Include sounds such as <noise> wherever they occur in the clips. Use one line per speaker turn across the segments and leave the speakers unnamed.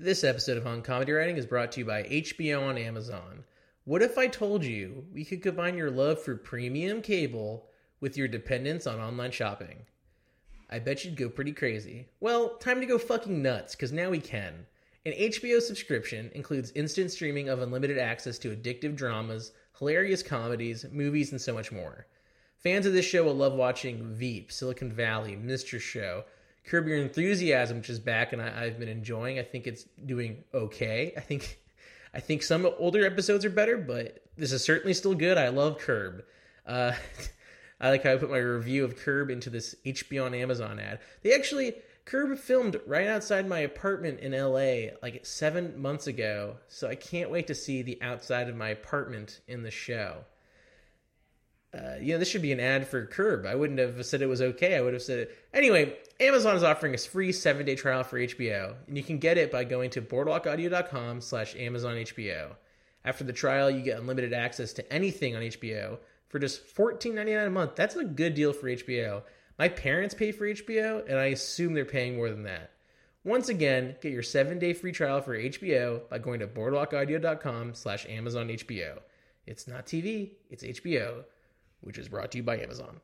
This episode of On Comedy Writing is brought to you by HBO on Amazon. What if I told you we could combine your love for premium cable with your dependence on online shopping? I bet you'd go pretty crazy. Well, time to go fucking nuts, because now we can. An HBO subscription includes instant streaming of unlimited access to addictive dramas, hilarious comedies, movies, and so much more. Fans of this show will love watching Veep, Silicon Valley, Mr. Show, Curb Your Enthusiasm, which is back and I, I've been enjoying. I think it's doing okay. I think I think some older episodes are better, but this is certainly still good. I love Curb. Uh, <laughs> I like how I put my review of Curb into this HBO on Amazon ad. They actually Curb filmed right outside my apartment in LA like seven months ago, so I can't wait to see the outside of my apartment in the show uh, you know, this should be an ad for Curb. I wouldn't have said it was okay. I would have said it. Anyway, Amazon is offering a free seven day trial for HBO, and you can get it by going to boardwalkaudio.com slash Amazon HBO. After the trial, you get unlimited access to anything on HBO for just $14.99 a month. That's a good deal for HBO. My parents pay for HBO, and I assume they're paying more than that. Once again, get your seven day free trial for HBO by going to boardwalkaudio.com slash Amazon HBO. It's not TV, it's HBO which is brought to you by Amazon.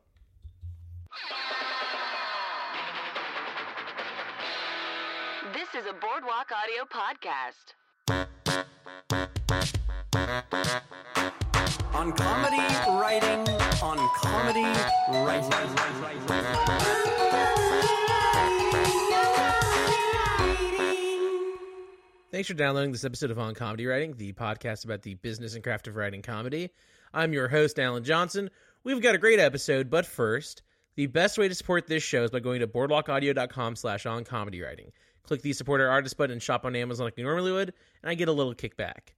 This is a Boardwalk Audio podcast.
On comedy writing, on comedy writing.
Thanks for downloading this episode of On Comedy Writing, the podcast about the business and craft of writing comedy. I'm your host, Alan Johnson. We've got a great episode, but first, the best way to support this show is by going to boardwalkaudio.com slash on comedy writing. Click the support our artist button and shop on Amazon like you normally would, and I get a little kickback.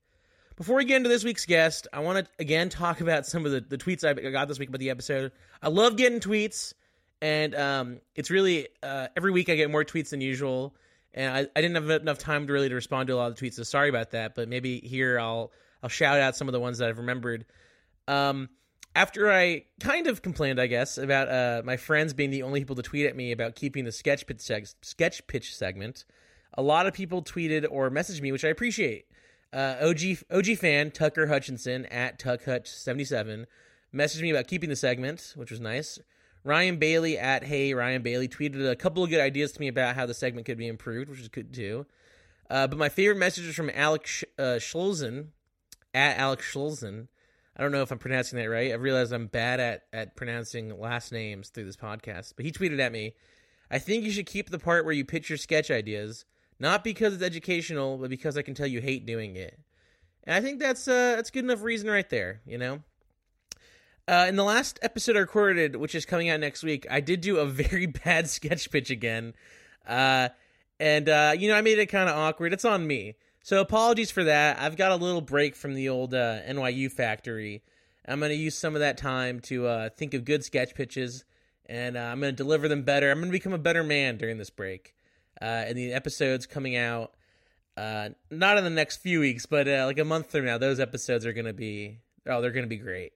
Before we get into this week's guest, I want to again talk about some of the, the tweets I got this week about the episode. I love getting tweets, and um, it's really uh, every week I get more tweets than usual, and I, I didn't have enough time to really to respond to a lot of the tweets, so sorry about that. But maybe here I'll I'll shout out some of the ones that I've remembered. Um, after I kind of complained, I guess, about uh, my friends being the only people to tweet at me about keeping the sketch pitch, seg- sketch pitch segment, a lot of people tweeted or messaged me, which I appreciate. Uh, OG OG fan Tucker Hutchinson at TuckHutch77 messaged me about keeping the segment, which was nice. Ryan Bailey at Hey Ryan Bailey tweeted a couple of good ideas to me about how the segment could be improved, which is good too. Uh, but my favorite message was from Alex uh, Schlzen at Alex Schlzen I don't know if I'm pronouncing that right. I realized I'm bad at at pronouncing last names through this podcast. But he tweeted at me, "I think you should keep the part where you pitch your sketch ideas, not because it's educational, but because I can tell you hate doing it." And I think that's uh that's good enough reason right there, you know. Uh, in the last episode I recorded, which is coming out next week, I did do a <laughs> very bad sketch pitch again, uh, and uh, you know I made it kind of awkward. It's on me. So apologies for that. I've got a little break from the old uh, NYU factory. I'm going to use some of that time to uh, think of good sketch pitches, and uh, I'm going to deliver them better. I'm going to become a better man during this break. Uh, and the episodes coming out, uh, not in the next few weeks, but uh, like a month from now, those episodes are going to be, oh, they're going to be great.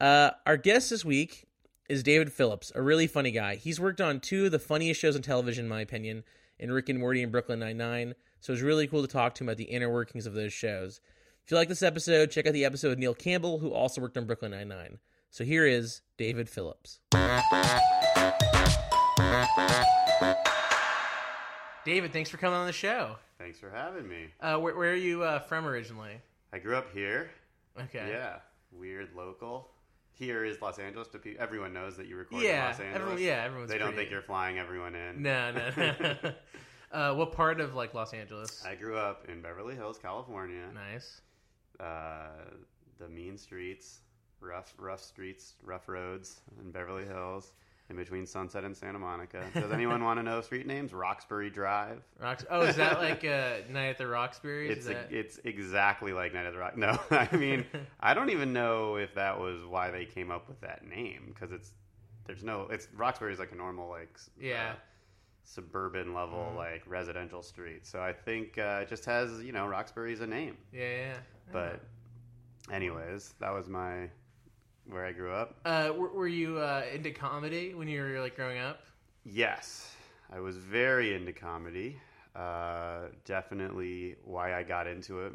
our guest this week is David Phillips, a really funny guy. He's worked on two of the funniest shows on television, in my opinion, in Rick and Morty and Brooklyn Nine-Nine. So it was really cool to talk to him about the inner workings of those shows. If you like this episode, check out the episode with Neil Campbell, who also worked on Brooklyn Nine-Nine. So here is David Phillips. David, thanks for coming on the show.
Thanks for having me.
Uh, where, where, are you uh, from originally?
I grew up here.
Okay.
Yeah, weird local. Here is Los Angeles. To pe- everyone knows that you record
yeah,
in Los Angeles.
Everyone, yeah, everyone's.
They don't
pretty...
think you're flying everyone in.
No, no. no. <laughs> <laughs> Uh, what part of like Los Angeles?
I grew up in Beverly Hills, California.
Nice.
Uh, the mean streets, rough, rough streets, rough roads in Beverly Hills, in between Sunset and Santa Monica. Does anyone want to know street names? Roxbury Drive.
Rox- oh, is that like uh, Night at the Roxbury?
It's
that...
a, it's exactly like Night at the Rock. No, <laughs> I mean I don't even know if that was why they came up with that name because it's there's no it's Roxbury is like a normal like
yeah.
Uh, suburban level
Mm.
like residential street. So I think uh, it just has you know Roxbury's a name.
Yeah, yeah.
But anyways, that was my where I grew up.
Uh, were, were you uh, into comedy when you were like growing up?
Yes, I was very into comedy. uh, definitely why I got into it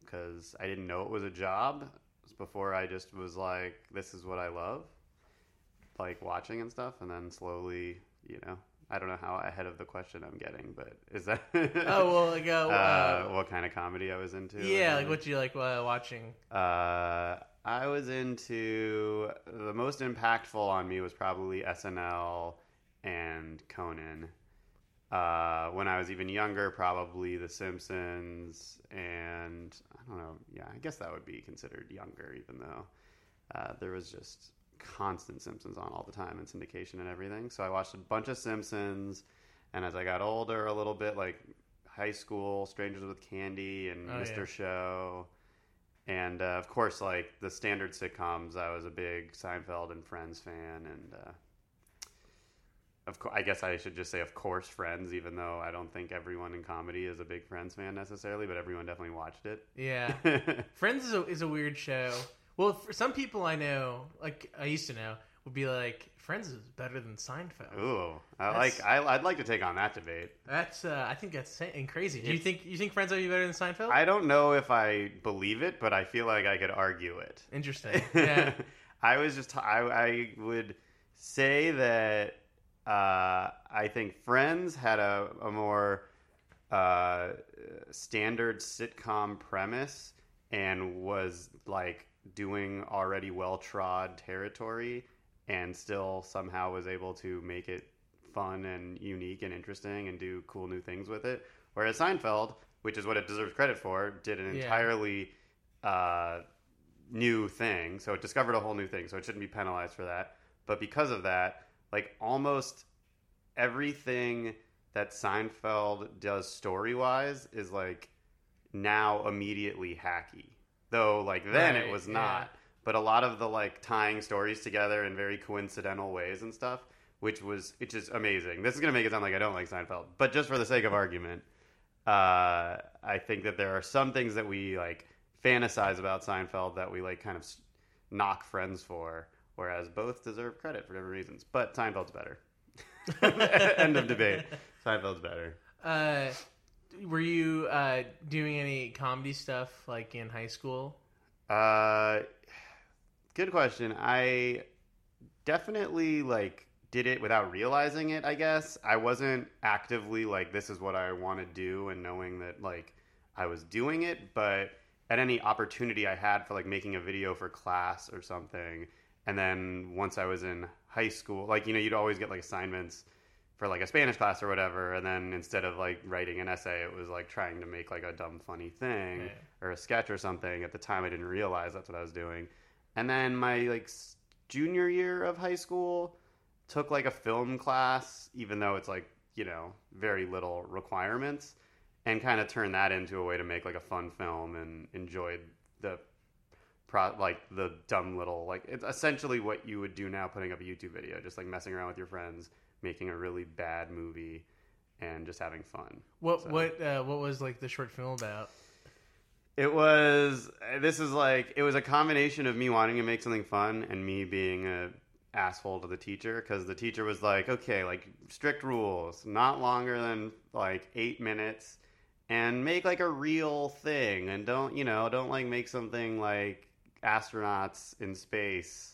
because I didn't know it was a job before. I just was like, this is what I love, like watching and stuff, and then slowly, you know, I don't know how ahead of the question I'm getting, but is that <laughs>
Oh well, like uh, <laughs>
uh,
uh,
what kind of comedy I was into?
yeah, like what you like uh, watching?
Uh, I was into the most impactful on me was probably SNL and Conan. Uh, when I was even younger, probably The Simpsons, and I don't know. Yeah, I guess that would be considered younger, even though uh, there was just constant Simpsons on all the time and syndication and everything. So I watched a bunch of Simpsons, and as I got older, a little bit like high school, Strangers with Candy and
Oh,
Mr.
yeah.
Show, and uh, of course, like the standard sitcoms. I was a big Seinfeld and Friends fan, and uh, of course, I guess I should just say, of course, Friends. Even though I don't think everyone in comedy is a big Friends fan necessarily, but everyone definitely watched it.
Yeah, <laughs> Friends is a is a weird show. Well, for some people I know, like I used to know, would be like Friends is better than Seinfeld.
Ooh, I
That's-
like. I, I'd like to take on that debate.
That's uh, I think that's sa- and crazy. Do you
It's-
think you think Friends would be better than Seinfeld?
I don't know if I believe it, but I feel like I could argue it.
Interesting. <laughs> Yeah.
I was just I, I would say that uh, I think Friends had a, a more uh, standard sitcom premise and was like doing already well trod territory and still somehow was able to make it fun and unique and interesting and do cool new things with it. Whereas Seinfeld, which is what it deserves credit for, did an
Yeah.
entirely uh, new thing. So it discovered a whole new thing. So it shouldn't be penalized for that. But because of that, like almost everything that Seinfeld does story wise is like now immediately hacky. Though like then
Right,
it was
yeah.
not. But a lot of the like tying stories together in very coincidental ways and stuff, which was which is amazing. This is gonna make it sound like I don't like Seinfeld, but just for the sake of argument, uh, I think that there are some things that we like fantasize about Seinfeld that we like kind of knock Friends for, whereas both deserve credit for different reasons. But Seinfeld's better. <laughs> End of debate. Seinfeld's better.
Uh, were you uh, doing any comedy stuff like in high school?
Uh, good question. I definitely like did it without realizing it. I guess I wasn't actively like this is what I want to do and knowing that like I was doing it, but at any opportunity I had for like making a video for class or something, and then once I was in high school, like you know you'd always get like assignments for like a Spanish class or whatever, and then instead of like writing an essay, it was like trying to make like a dumb funny thing
Yeah.
or a sketch or something. At the time, I didn't realize that's what I was doing. And then my like junior year of high school took like a film class, even though it's like you know very little requirements, and kind of turned that into a way to make like a fun film and enjoyed the pro like the dumb little like it's essentially what you would do now putting up a YouTube video, just like messing around with your friends, making a really bad movie, and just having fun.
What
So-
what uh, what was like the short film about?
It was. This is like it was a combination of me wanting to make something fun and me being a asshole to the teacher because the teacher was like, okay, like strict rules, not longer than like eight minutes, and make like a real thing, and don't you know, don't like make something like astronauts in space.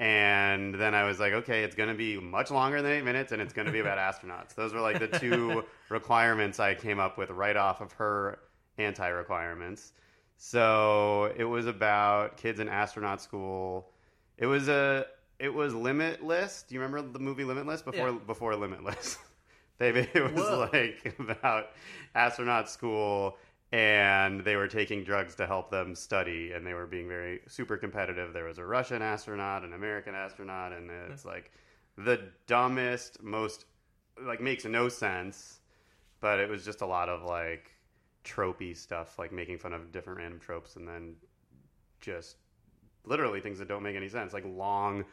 And then I was like, okay, it's going to be much longer than eight minutes, and it's going to be about <laughs> astronauts. Those were like the two <laughs> requirements I came up with right off of her anti requirements. So it was about kids in astronaut school. It was a it was Limitless. Do you remember the movie Limitless before
Yeah.
before Limitless? <laughs> they it was
Whoa.
like about astronaut school and they were taking drugs to help them study and they were being very super competitive. There was a Russian astronaut, an American astronaut, and it's like the dumbest, most like makes no sense, but it was just a lot of like tropey stuff, like making fun of different random tropes and then just literally things that don't make any sense, like long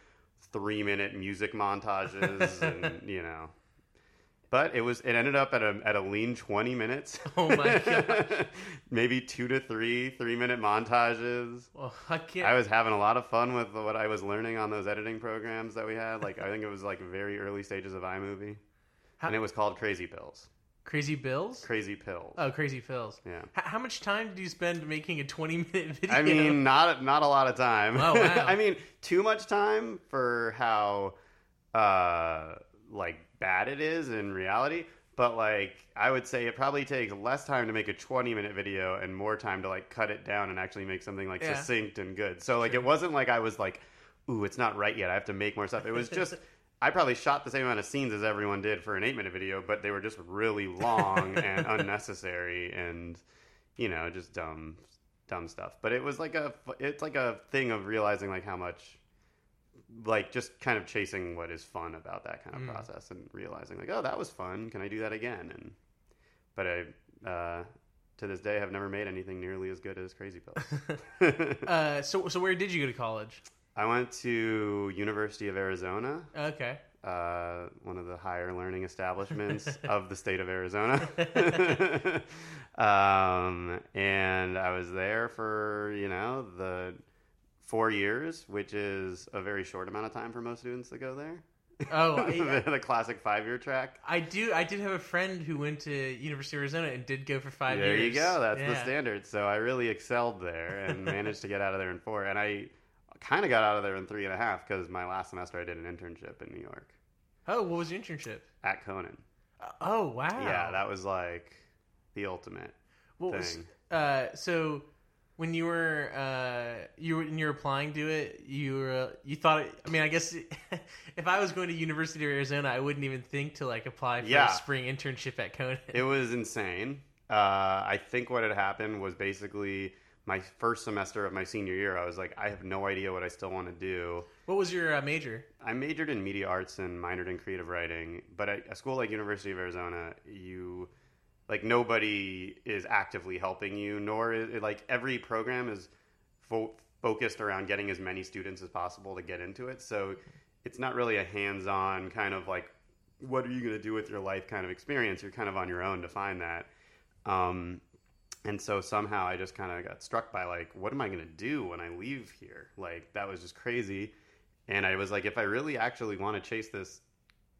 three minute music montages <laughs> and you know. But it was it ended up at a at a lean twenty minutes. <laughs>
Oh my <laughs> God.
Maybe two to three three minute montages.
Well, I can't.
I was having a lot of fun with what I was learning on those editing programs that we had. Like I think it was like very early stages of iMovie,
How-
and it was called Crazy Pills.
Crazy Bills.
Crazy Pills.
Oh, Crazy Pills.
Yeah.
H- how much time did you spend making a twenty-minute <laughs> video?
I mean, not not a lot of time.
Oh, wow.
I mean, too much time for how uh like bad it is in reality. But like, I would say it probably takes less time to make a 20 minute video and more time to like cut it down and actually make something like
Yeah.
succinct and good. So like, it wasn't like I was like, ooh, it's not right yet. I have to make more stuff. It was <laughs> just. I probably shot the same amount of scenes as everyone did for an eight minute video, but they were just really <laughs> long and unnecessary and, you know, just dumb, dumb stuff. But it was like a, it's like a thing of realizing like how much, like just kind of chasing what is fun about that kind of
Mm.
process and realizing like, oh, that was fun. Can I do that again? And, but I, uh, to this day, have never made anything nearly as good as Crazy Pills. <laughs> <laughs>
Uh, so, so where did you go to college?
I went to University of Arizona.
Okay.
uh, one of the higher learning establishments <laughs> of the state of Arizona. um, and I was there for, you know, the four years, which is a very short amount of time for most students to go there.
Oh, <laughs> I,
the, classic five year track.
I do. I did have a friend who went to University of Arizona and did go for five
there
years.
There you go. That's the standard. So I really excelled there and <laughs> managed to get out of there in four. And I kind of got out of there in three and a half because my last semester I did an internship in New York
Oh, what was your internship?
at Conan.
Uh, oh, wow.
Yeah, that was like the ultimate.
What was,
thing.
uh, so when you were uh, you were when you were applying to it, you were you thought. It, I mean, I guess <laughs> if I was going to University of Arizona, I wouldn't even think to like apply for
Yeah.
a spring internship at Conan.
It was insane. Uh, I think what had happened was basically my first semester of my senior year. I was like, I have no idea what I still want to do.
what was your uh, major?
I majored in media arts and minored in creative writing, but at a school like University of Arizona, you like nobody is actively helping you, nor is like every program is fo- focused around getting as many students as possible to get into it. So it's not really a hands-on kind of like what are you going to do with your life kind of experience. You're kind of on your own to find that. Um, and so somehow I just kind of got struck by like, what am I going to do when I leave here? Like that was just crazy. And I was like, if I really actually want to chase this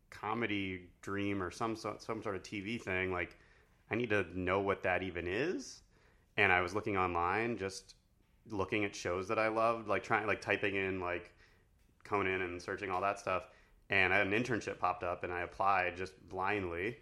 comedy dream or some some sort of TV thing, like I need to know what that even is. And I was looking online, just looking at shows that I loved, like trying like typing in like Conan and searching all that stuff. And an internship popped up, and I applied just blindly,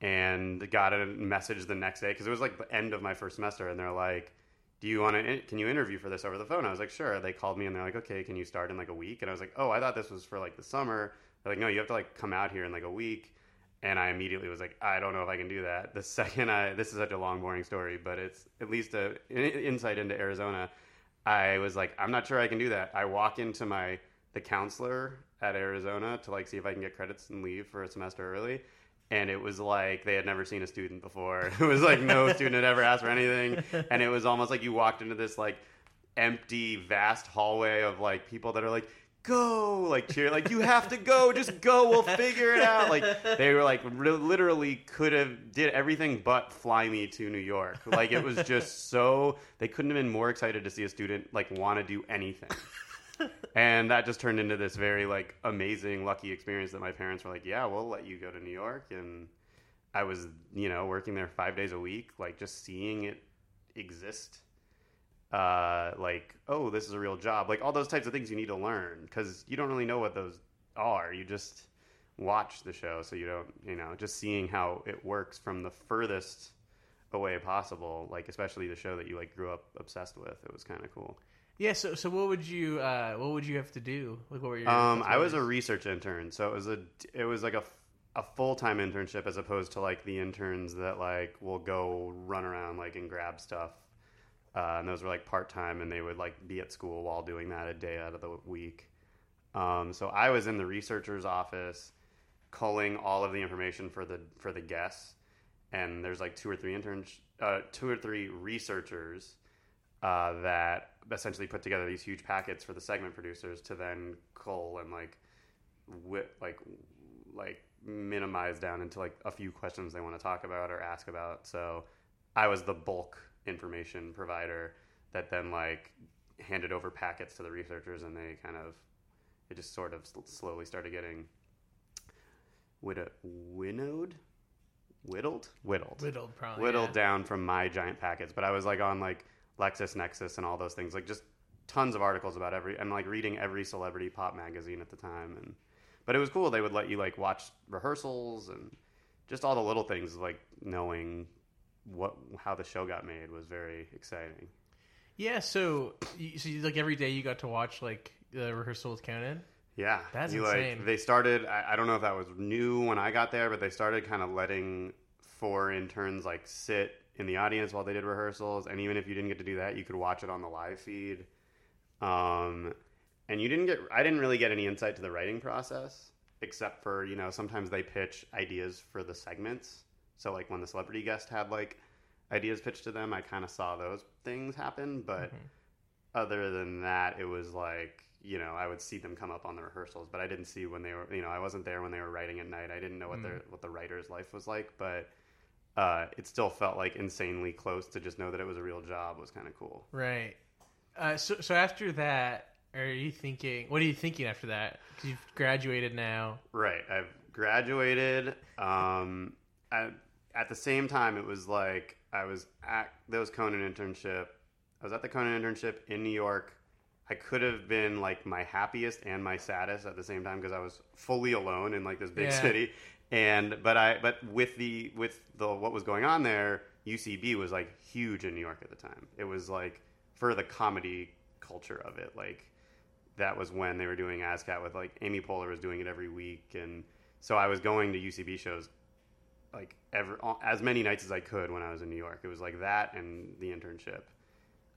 and got a message the next day because it was like the end of my first semester, and they're like, "Do you want to? Can you interview for this over the phone?" I was like, "Sure." They called me, and they're like, "Okay, can you start in like a week?" And I was like, "Oh, I thought this was for like the summer." They're like, "No, you have to like come out here in like a week." And I immediately was like, I don't know if I can do that. The second I, this is such a long, boring story, but it's at least a an insight into Arizona. I was like, I'm not sure I can do that. I walk into my the counselor at Arizona to like see if I can get credits and leave for a semester early. And it was like they had never seen a student before. <laughs> It was like no <laughs> student had ever asked for anything. And it was almost like you walked into this like empty, vast hallway of like people that are like, go, like cheer, like you have to go, just go, we'll figure it out. Like they were like re- literally could have did everything but fly me to New York. Like it was just so they couldn't have been more excited to see a student like want to do anything. and that just turned into this very like amazing lucky experience that my parents were like yeah we'll let you go to new york and i was you know working there five days a week like just seeing it exist uh like oh this is a real job like all those types of things you need to learn because you don't really know what those are you just watch the show so you don't you know just seeing how it works from the furthest away possible like especially the show that you like grew up obsessed with it was kind of cool
Yeah. So, so what would you uh, what would you have to do? Like, what were your?
Um, I was a research intern, so it was a it was like a, a full time internship as opposed to like the interns that like will go run around like and grab stuff. Uh, and those were like part time, and they would like be at school while doing that a day out of the week. Um, so I was in the researcher's office, culling all of the information for the for the guests, and there's like two or three interns, uh, two or three researchers uh, that essentially put together these huge packets for the segment producers to then cull and like wi- like like minimize down into like a few questions they want to talk about or ask about. So I was the bulk information provider that then like handed over packets to the researchers and they kind of it just sort of slowly started getting widow- winnowed whittled, whittled,
Whittled, probably.
whittled
yeah.
down from my giant packets. But I was like on like LexisNexis and all those things, like just tons of articles about every and like reading every celebrity pop magazine at the time. And but it was cool. They would let you like watch rehearsals and just all the little things, like knowing what how the show got made was very exciting.
Yeah, so, you, so you, like every day you got to watch like the rehearsal with Conan.
Yeah,
That's
you,
insane.
Like, they started. I, I don't know if that was new when I got there, but they started kind of letting four interns like sit in the audience while they did rehearsals, and even if you didn't get to do that, you could watch it on the live feed. Um, and you didn't get. I didn't really get any insight to the writing process, except for you know sometimes they pitch ideas for the segments. So like when the celebrity guest had like ideas pitched to them, I kind of saw those things happen, but
Mm-hmm.
other than that, it was like you know I would see them come up on the rehearsals, but I didn't see when they were you know I wasn't there when they were writing at night. I didn't know what
Mm.
their what the writer's life was like, but uh, it still felt like insanely close to just know that it was a real job was kind of cool.
Right. Uh, so, so after that, are you thinking? What are you thinking after that? 'Cause you've graduated now.
Right. I've graduated. Um, at, at the same time, it was like I was at those Conan internship. I was at the Conan internship in New York. I could have been like my happiest and my saddest at the same time because I was fully alone in like this big
Yeah.
city. And but I but with the with the what was going on there, UCB was like huge in New York at the time. It was like for the comedy culture of it, like that was when they were doing ASSSSCAT with like Amy Poehler was doing it every week, and so I was going to UCB shows like ever as many nights as I could when I was in New York. It was like that and the internship,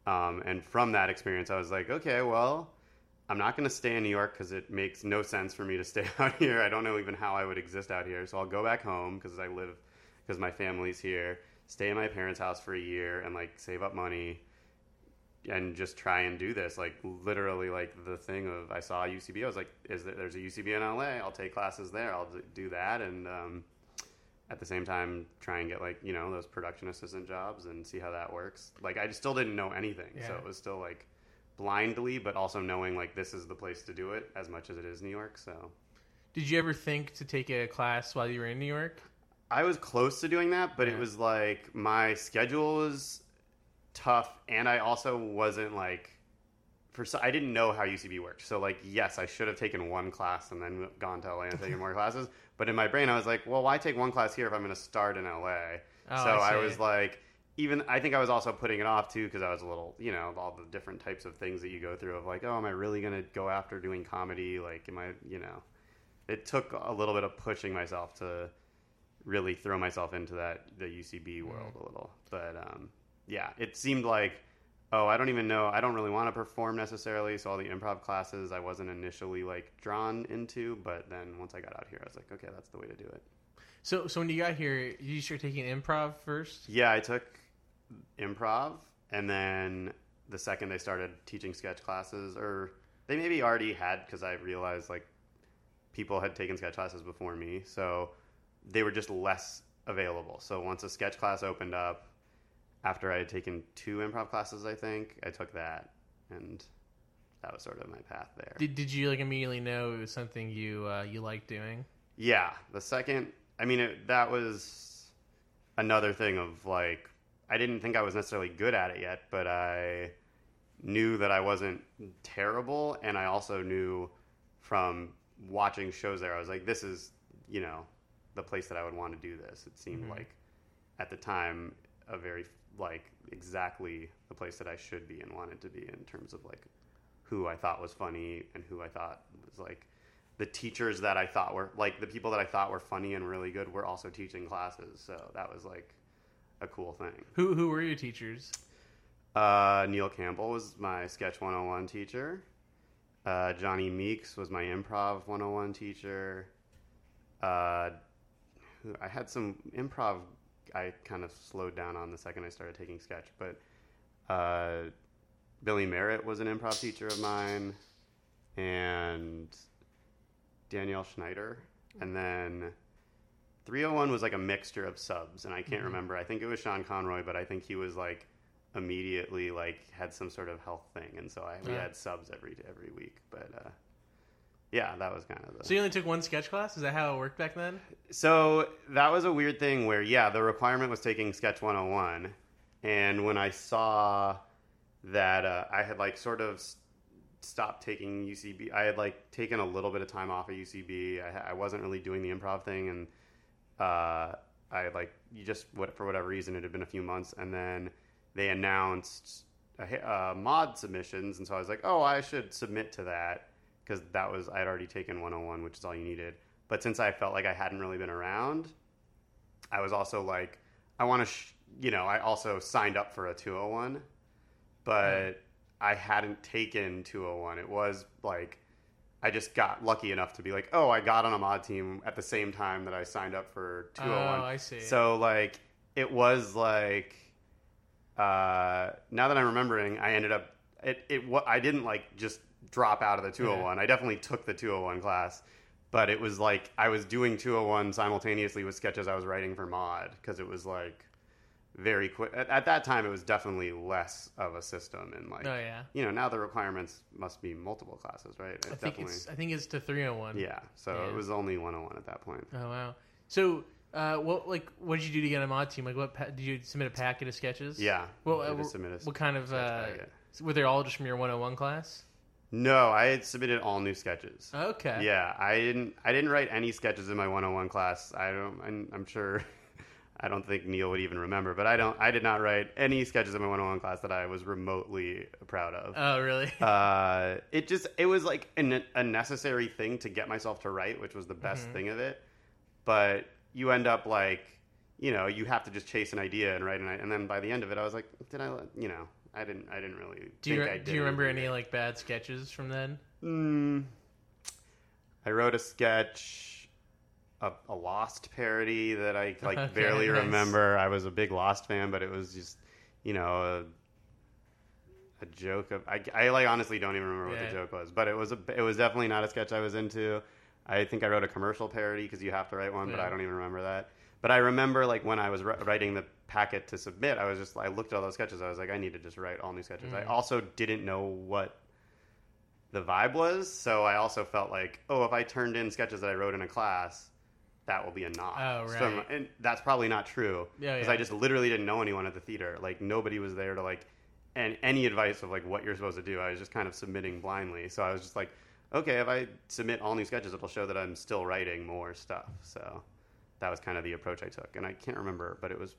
um, and from that experience, I was like, okay, well, I'm not going to stay in New York because it makes no sense for me to <laughs> stay out here. I don't know even how I would exist out here, so I'll go back home because I live because my family's here. Stay in my parents' house for a year and like save up money and just try and do this. Like literally, like the thing of I saw UCB. I was like, "Is there, there's a UCB in LA? I'll take classes there. I'll do that." And um, at the same time, try and get like you know those production assistant jobs and see how that works. Like I just still didn't know anything, so it was still like blindly, but also knowing like this is the place to do it as much as it is New York. So
Did you ever think to take a class while you were in New York?
I was close to doing that, but
Yeah.
it was like my schedule was tough, and I also wasn't like for I didn't know how UCB worked. So like, yes, I should have taken one class and then gone to LA and taken more classes. But in my brain, I was like, well, why take one class here if I'm going to start in LA?
Oh,
so
I
I, was like, even I think I was also putting it off too because I was a little, you know, all the different types of things that you go through of like, oh, am I really going to go after doing comedy? Like, am I, you know, it took a little bit of pushing myself to really throw myself into that the UCB world a little. But um, yeah, it seemed like oh, I don't even know. I don't really want to perform necessarily. So all the improv classes I wasn't initially like drawn into, but then once I got out here, I was like, okay, that's the way to do it.
So, so when you got here, did you start taking improv first?
Yeah, I took improv, and then the second they started teaching sketch classes, or they maybe already had because I realized like people had taken sketch classes before me, so they were just less available. So once a sketch class opened up, after I had taken two improv classes, I think I took that, and that was sort of my path there.
Did, did you like immediately know it was something you uh, you liked doing?
Yeah, the second, I mean, it, that was another thing of like, I didn't think I was necessarily good at it yet, but I knew that I wasn't terrible, and I also knew from watching shows there, I was like, this is, you know, the place that I would want to do this. It seemed like, at the time, a very like exactly the place that I should be and wanted to be in terms of like who I thought was funny and who I thought was like the teachers that I thought were like the people that I thought were funny and really good were also teaching classes. So that was like a cool thing.
Who who were your teachers?
Uh, Neil Campbell was my Sketch 101 teacher. Uh, Johnny Meeks was my Improv 101 teacher. Uh, I had some improv I kind of slowed down on the second I started taking sketch, but uh, Billy Merritt was an improv teacher of mine, and Danielle Schneider. And then 301 was like a mixture of subs, and I can't remember. I think it was Sean Conroy, but I think he was like immediately like had some sort of health thing, and so I, we had subs every every week. But uh, yeah, that was kind of the.
So you only took one sketch class? Is that how it worked back then?
So that was a weird thing where, yeah, the requirement was taking Sketch 101. And when I saw that uh, I had like sort of stopped taking UCB, I had like taken a little bit of time off of UCB. I, I wasn't really doing the improv thing. And uh, I like, you just, what, for whatever reason, it had been a few months. And then they announced uh, Maude submissions. And so I was like, oh, I should submit to that because that was, I had already taken 101, which is all you needed. But since I felt like I hadn't really been around, I was also like, I want to, sh- you know, I also signed up for a 201, but I hadn't taken 201. It was like, I just got lucky enough to be like, oh, I got on a Maude team at the same time that I signed up for 201.
Oh, I see.
So, like, it was like, uh, now that I'm remembering, I ended up, it, it, wa- I didn't like just drop out of the 201. I definitely took the 201 class but it was like I was doing 201 simultaneously with sketches I was writing for Maude because it was like very quick. At, at that time, it was definitely less of a system, and like
Oh yeah.
you know now the requirements must be multiple classes, right? It's
I think it's I think it's to 301.
yeah. So
Yeah.
it was only 101 at that point.
Oh wow. So uh, what like what did you do to get a Maude team? Like what pa- did you submit a packet of sketches?
Yeah.
Well, uh,
just submitted a
what kind of uh, were they all just from your 101 class?
No, I had submitted all new sketches.
Okay.
Yeah, I didn't. I didn't write any sketches in my 101 class. I don't. I'm, I'm sure. <laughs> I don't think Neil would even remember, but I don't. I did not write any sketches in my 101 class that I was remotely proud of.
Oh really? <laughs>
uh, it just it was like an, a necessary thing to get myself to write, which was the best
Mm-hmm.
thing of it. But you end up like, you know, you have to just chase an idea and write an. And then by the end of it, I was like, did I? You know, I didn't. I didn't really.
do you re-
I did
do you remember any like bad sketches from then?
Mm, I wrote a sketch, a, a Lost parody that I like <laughs>
Okay,
barely
nice.
remember. I was a big Lost fan, but it was just, you know, a, a joke of. I, I like honestly don't even remember what the joke was, but it was a. It was definitely not a sketch I was into. I think I wrote a commercial parody because you have to write one, but I don't even remember that. But I remember like when I was wri- writing the packet to submit, I was just I looked at all those sketches. I was like, I need to just write all new sketches. I
Mm.
also didn't know what the vibe was, so I also felt like, oh, if I turned in sketches that I wrote in a class, that will be a nod.
Oh,
So-
right.
and that's probably not true
Yeah,
because
yeah.
I just literally didn't know anyone at the theater. Like nobody was there to like, and any advice of like what you're supposed to do. I was just kind of submitting blindly. So I was just like, okay, if I submit all new sketches, it'll show that I'm still writing more stuff. So that was kind of the approach I took, and I can't remember, but it was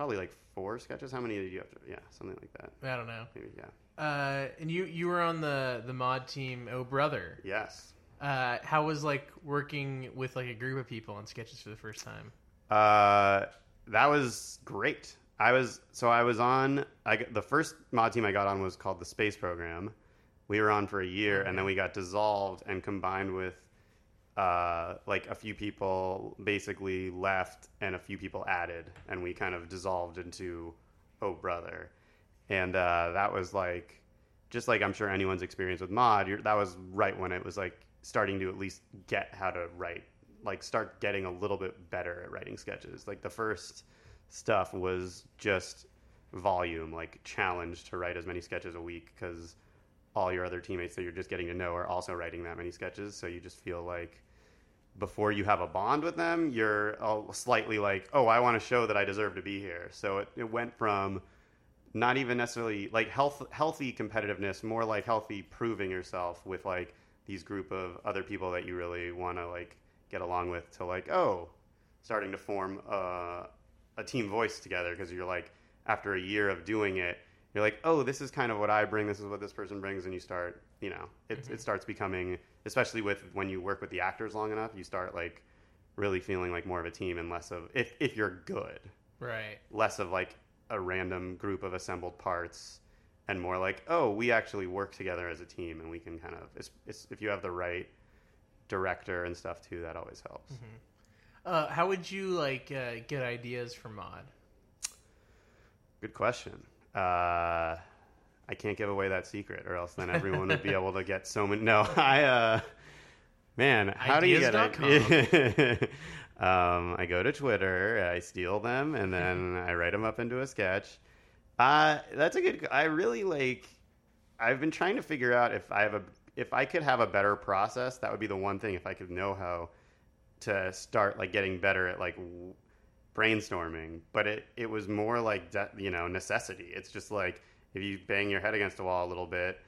probably like four sketches. How many did you have to? Yeah, something like that.
I don't know.
Maybe yeah.
Uh, and you you were on the the Maude team. Oh brother.
Yes.
Uh, how was like working with like a group of people on sketches for the first time?
Uh, that was great. I was so I was on. I got, the first mod team I got on was called the Space Program. We were on for a year, and then we got dissolved and combined with uh, like a few people basically left and a few people added, and we kind of dissolved into Oh Brother, and uh, that was like just like I'm sure anyone's experience with Maude. That was right when it was like starting to at least get how to write, like start getting a little bit better at writing sketches. Like the first stuff was just volume, like challenge to write as many sketches a week because all your other teammates that you're just getting to know are also writing that many sketches. So you just feel like before you have a bond with them, you're slightly like, oh, I want to show that I deserve to be here. So it, it went from not even necessarily like health, healthy competitiveness, more like healthy proving yourself with like these group of other people that you really want to like get along with to like, oh, starting to form a, a team voice together because you're like, after a year of doing it, you're like, oh, this is kind of what I bring. This is what this person brings, and you start, you know, it mm-hmm. it starts becoming, especially with when you work with the actors long enough, you start like really feeling like more of a team and less of if if you're good,
Right.
less of like a random group of assembled parts, and more like, oh, we actually work together as a team, and we can kind of, it's, it's, if you have the right director and stuff too, that always helps.
Uh, how would you like uh, get ideas for Maude?
Good question. Uh, I can't give away that secret, or else then <laughs> everyone would be able to get so many. No, <laughs> I, uh, man, how do you get it? <laughs> um, I go to Twitter, I steal them, and then I write them up into a sketch. Uh, that's a good. I really like. I've been trying to figure out if I have a if I could have a better process, that would be the one thing. If I could know how to start like getting better at like w- brainstorming, but it it was more like de- you know necessity. It's just like if you bang your head against a wall a little bit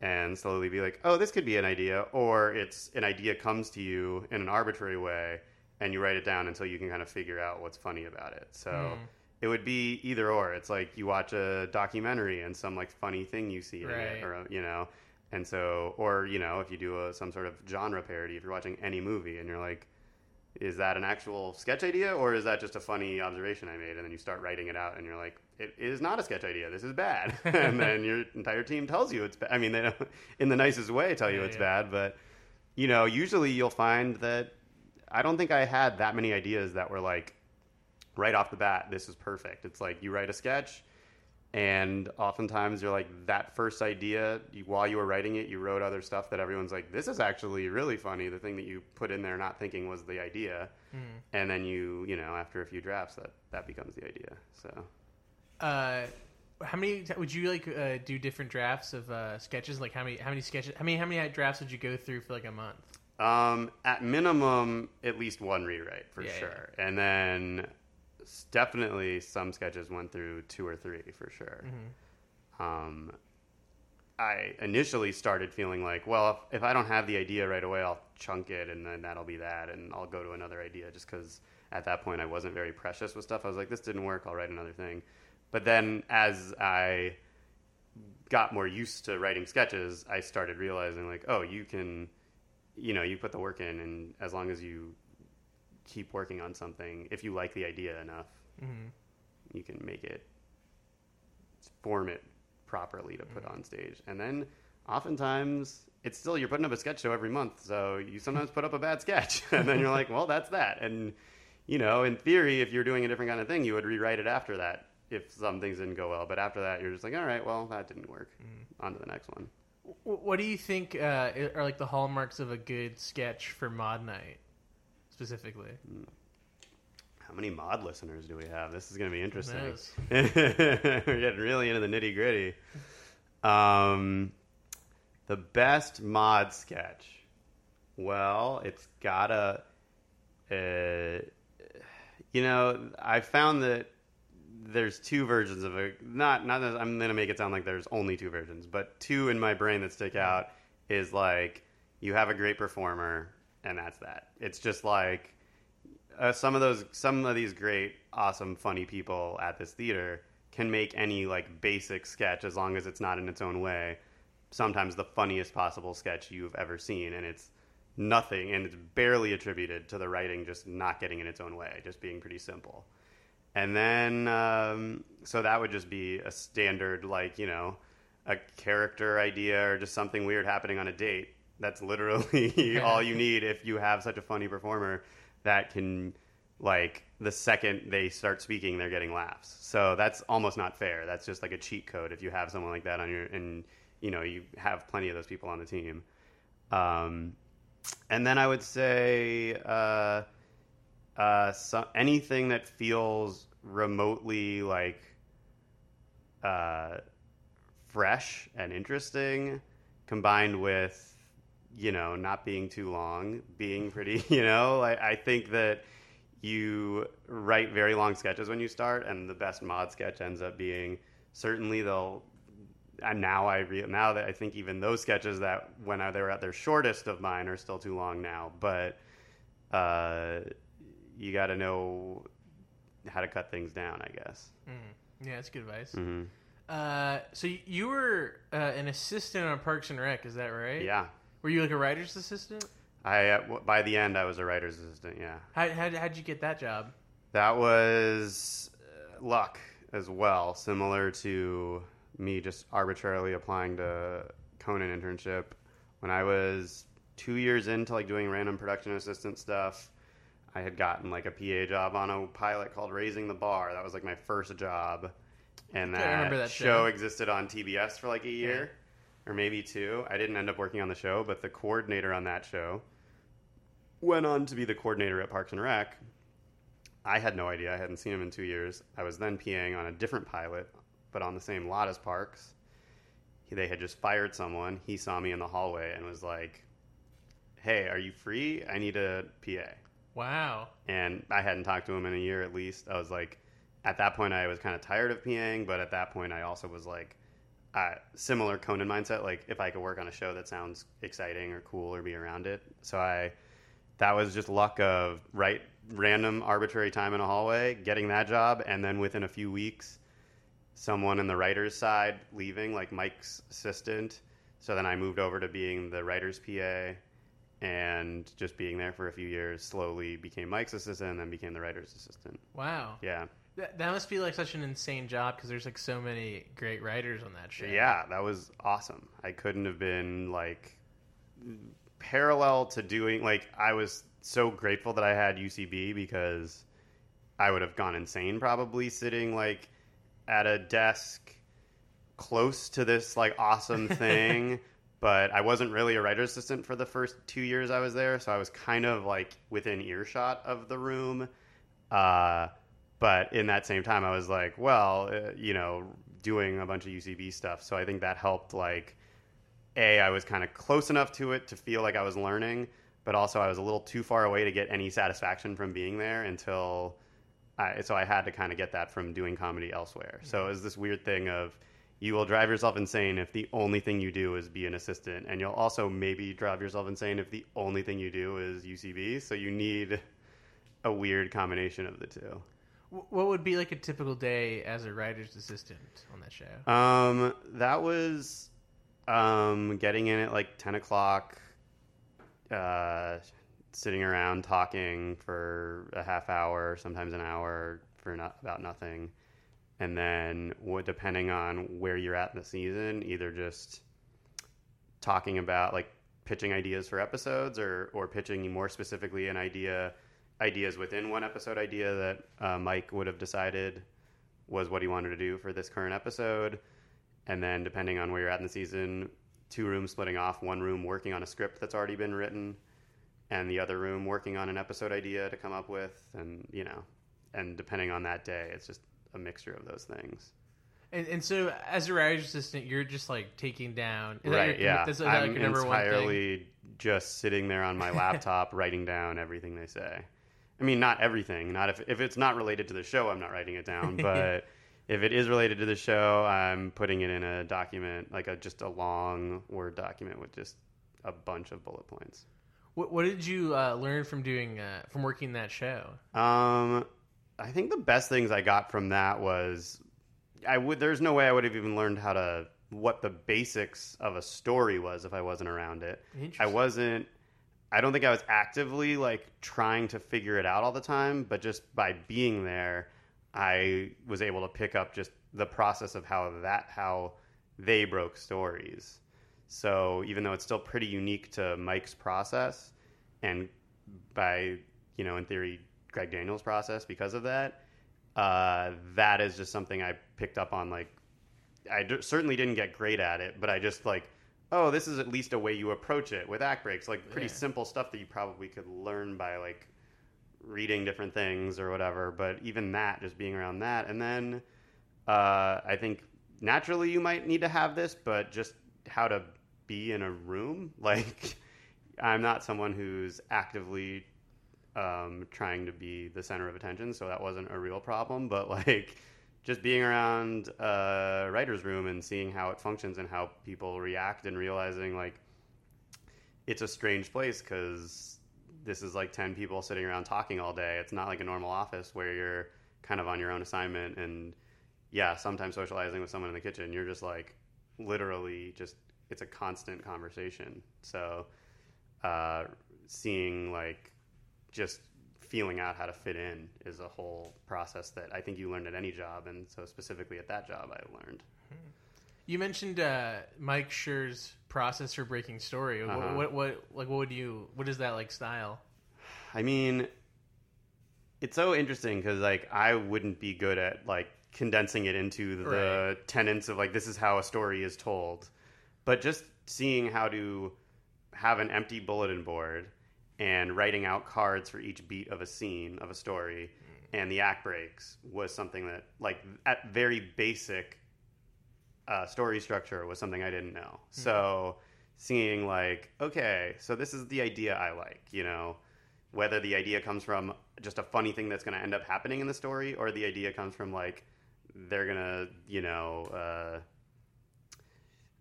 and slowly be like, oh, this could be an idea, or it's an idea comes to you in an arbitrary way and you write it down until you can kind of figure out what's funny about it. So hmm. it would be either or. It's like you watch a documentary and some like funny thing you see in
Right.
it, or you know, and so or you know if you do a, some sort of genre parody, if you're watching any movie and you're like, is that an actual sketch idea or is that just a funny observation I made? And then you start writing it out and you're like, it is not a sketch idea. This is bad. <laughs> and then your entire team tells you it's bad. I mean, they don't, <laughs> in the nicest way, tell you
Yeah,
it's
yeah.
bad, but you know, usually you'll find that I don't think I had that many ideas that were like right off the bat, this is perfect. It's like you write a sketch, and oftentimes you're like that first idea you, while you were writing it, you wrote other stuff that everyone's like, this is actually really funny. The thing that you put in there, not thinking was the idea, hmm. and then you, you know, after a few drafts, that that becomes the idea. So
Uh, how many would you like uh, do different drafts of uh, sketches? Like how many how many sketches? How many how many drafts would you go through for like a month?
Um, at minimum, at least one rewrite for
Yeah,
sure, and then definitely some sketches went through two or three for sure. Um, I initially started feeling like, well, if, if I don't have the idea right away, I'll chunk it, and then that'll be that, and I'll go to another idea. Just because at that point I wasn't very precious with stuff. I was like, this didn't work. I'll write another thing. But then as I got more used to writing sketches, I started realizing like, oh, you can, you know, you put the work in, and as long as you keep working on something, if you like the idea enough, mm-hmm. you can make it form it properly to put mm-hmm. on stage. And then oftentimes it's still you're putting up a sketch show every month, so you sometimes put up a bad sketch, <laughs> and then you're like, well, that's that. And you know, in theory, if you're doing a different kind of thing, you would rewrite it after that if some things didn't go well. But after that, you're just like, all right, well, that didn't work. On to the next one.
What do you think uh, are like the hallmarks of a good sketch for Maude Night, specifically?
How many Maude listeners do we have? This is going to be interesting. <laughs> We're getting really into the nitty gritty. Um, the best Maude sketch. Well, it's gotta. Uh, you know, I found that there's two versions of it. Not, not. That I'm gonna make it sound like there's only two versions, but two in my brain that stick out is like you have a great performer, and that's that. It's just like uh, some of those some of these great awesome funny people at this theater can make any like basic sketch as long as it's not in its own way sometimes the funniest possible sketch you've ever seen and it's nothing and it's barely attributed to the writing just not getting in its own way just being pretty simple and then um, so that would just be a standard like you know a character idea or just something weird happening on a date. That's literally <laughs> all you need if you have such a funny performer that can like the second they start speaking they're getting laughs. So that's almost not fair. That's just like a cheat code if you have someone like that on your and you know you have plenty of those people on the team. Um, and then i would say uh, uh, so, anything that feels remotely like uh, fresh and interesting combined with you know not being too long being <laughs> pretty you know? I, I think that you write very long sketches when you start and the best Maude sketch ends up being certainly they'll and now I re- now that I think even those sketches that when I, they were at their shortest of mine are still too long now but uh, you got to know how to cut things down I guess
Yeah, that's good advice.
hmm
Uh, so you were uh, an assistant on Parks and Rec, is that right?
yeah
Were you like a writer's assistant?
I uh, w- by the end I was a writer's assistant yeah
How how how'd you get that job?
That was uh, luck as well, similar to me just arbitrarily applying to Conan internship. When I was two years into like doing random production assistant stuff, I had gotten like a PA job on a pilot called Raising the Bar. That was like my first job, and that,
that
show,
show.
existed on TBS for like a year or maybe two. I didn't end up working on the show, but the coordinator on that show went on to be the coordinator at Parks and Rec. I had no idea. I hadn't seen him in two years. I was then PAing on a different pilot, but on the same lot as Parks. they had just fired someone. He saw me in the hallway and was like, "Hey, are you free? I need a PA."
Wow.
and I hadn't talked to him in a year at least. I was like, at that point, I was kind of tired of PAing, but at that point, I also was like, uh, similar Conan mindset. Like, if I could work on a show that sounds exciting or cool or be around it. So I, that was just luck of right, random, arbitrary time in a hallway, getting that job, and then within a few weeks, someone in the writer's side leaving, like Mike's assistant. So then I moved over to being the writer's PA and just being there for a few years slowly became Mike's assistant and then became the writer's assistant.
Wow.
Yeah.
That, that must be like such an insane job because there's like so many great writers on that show.
Yeah, that was awesome. I couldn't have been like parallel to doing like I was so grateful that I had UCB because I would have gone insane probably sitting like at a desk close to this like awesome <laughs> thing but I wasn't really a writer's assistant for the first two years I was there, so I was kind of like within earshot of the room. Uh, but in that same time, I was like, well, uh, you know, doing a bunch of UCB stuff. So I think that helped. Like, a, I was kind of close enough to it to feel like I was learning, but also I was a little too far away to get any satisfaction from being there until. I, so I had to kind of get that from doing comedy elsewhere. So it was this weird thing of you will drive yourself insane if the only thing you do is be an assistant. And you'll also maybe drive yourself insane if the only thing you do is ucb so you need a weird combination of the two.
What would be like a typical day as a writer's assistant on that show?
um that was um getting in at like 10 o'clock uh sitting around talking for a half hour sometimes an hour for not about nothing and then depending on where you're at in the season either just talking about like pitching ideas for episodes or or pitching more specifically an idea ideas within one episode idea that uh, mike would have decided was what he wanted to do for this current episode. And then depending on where you're at in the season two rooms splitting off one room working on a script that's already been written and the other room working on an episode idea to come up with and you know and depending on that day it's just a mixture of those things
And, and so, as a writer's assistant, you're just like taking down. is
right
your-
yeah
Is that
i'm
your number one thing?
entirely just sitting there on my <laughs> laptop writing down everything they say i mean not everything not if, if it's not related to the show i'm not writing it down <laughs> but if it is related to the show i'm putting it in a document like a just a long word document with just a bunch of bullet points
What, what did you uh, learn from doing uh, from working that show?
Um, I think the best things I got from that was I would. There's no way I would have even learned how to what the basics of a story was if I wasn't around it. I wasn't. I don't think I was actively like trying to figure it out all the time, but just by being there, I was able to pick up just the process of how that how they broke stories. So even though it's still pretty unique to Mike's process, and by you know in theory Greg Daniels' process because of that, uh, that is just something I picked up on. Like I d- certainly didn't get great at it, but I just like oh this is at least a way you approach it with act breaks, like pretty
Yeah.
simple stuff that you probably could learn by like reading different things or whatever. But even that, just being around that, and then uh, I think naturally you might need to have this, but just how to be in a room. <laughs> Like I'm not someone who's actively um, trying to be the center of attention, so that wasn't a real problem. But <laughs> like just being around a writer's room and seeing how it functions and how people react and realizing like it's a strange place because this is like 10 people sitting around talking all day. It's not like a normal office where you're kind of on your own assignment and yeah, sometimes socializing with someone in the kitchen, you're just like literally just it's a constant conversation. So uh, seeing like just feeling out how to fit in is a whole process that I think you learn at any job, and so specifically at that job, I learned.
You mentioned uh, Mike Schur's process for breaking story. What,
Uh-huh.
what, what, like, what would you? What is that like style?
I mean, it's so interesting because like I wouldn't be good at like condensing it into the tenets of like this is how a story is told, but just seeing how to have an empty bulletin board and writing out cards for each beat of a scene of a story and the act breaks was something that like at very basic uh, story structure was something I didn't know. So seeing like, okay, so this is the idea I like, you know, whether the idea comes from just a funny thing that's going to end up happening in the story, or the idea comes from like they're gonna, you know,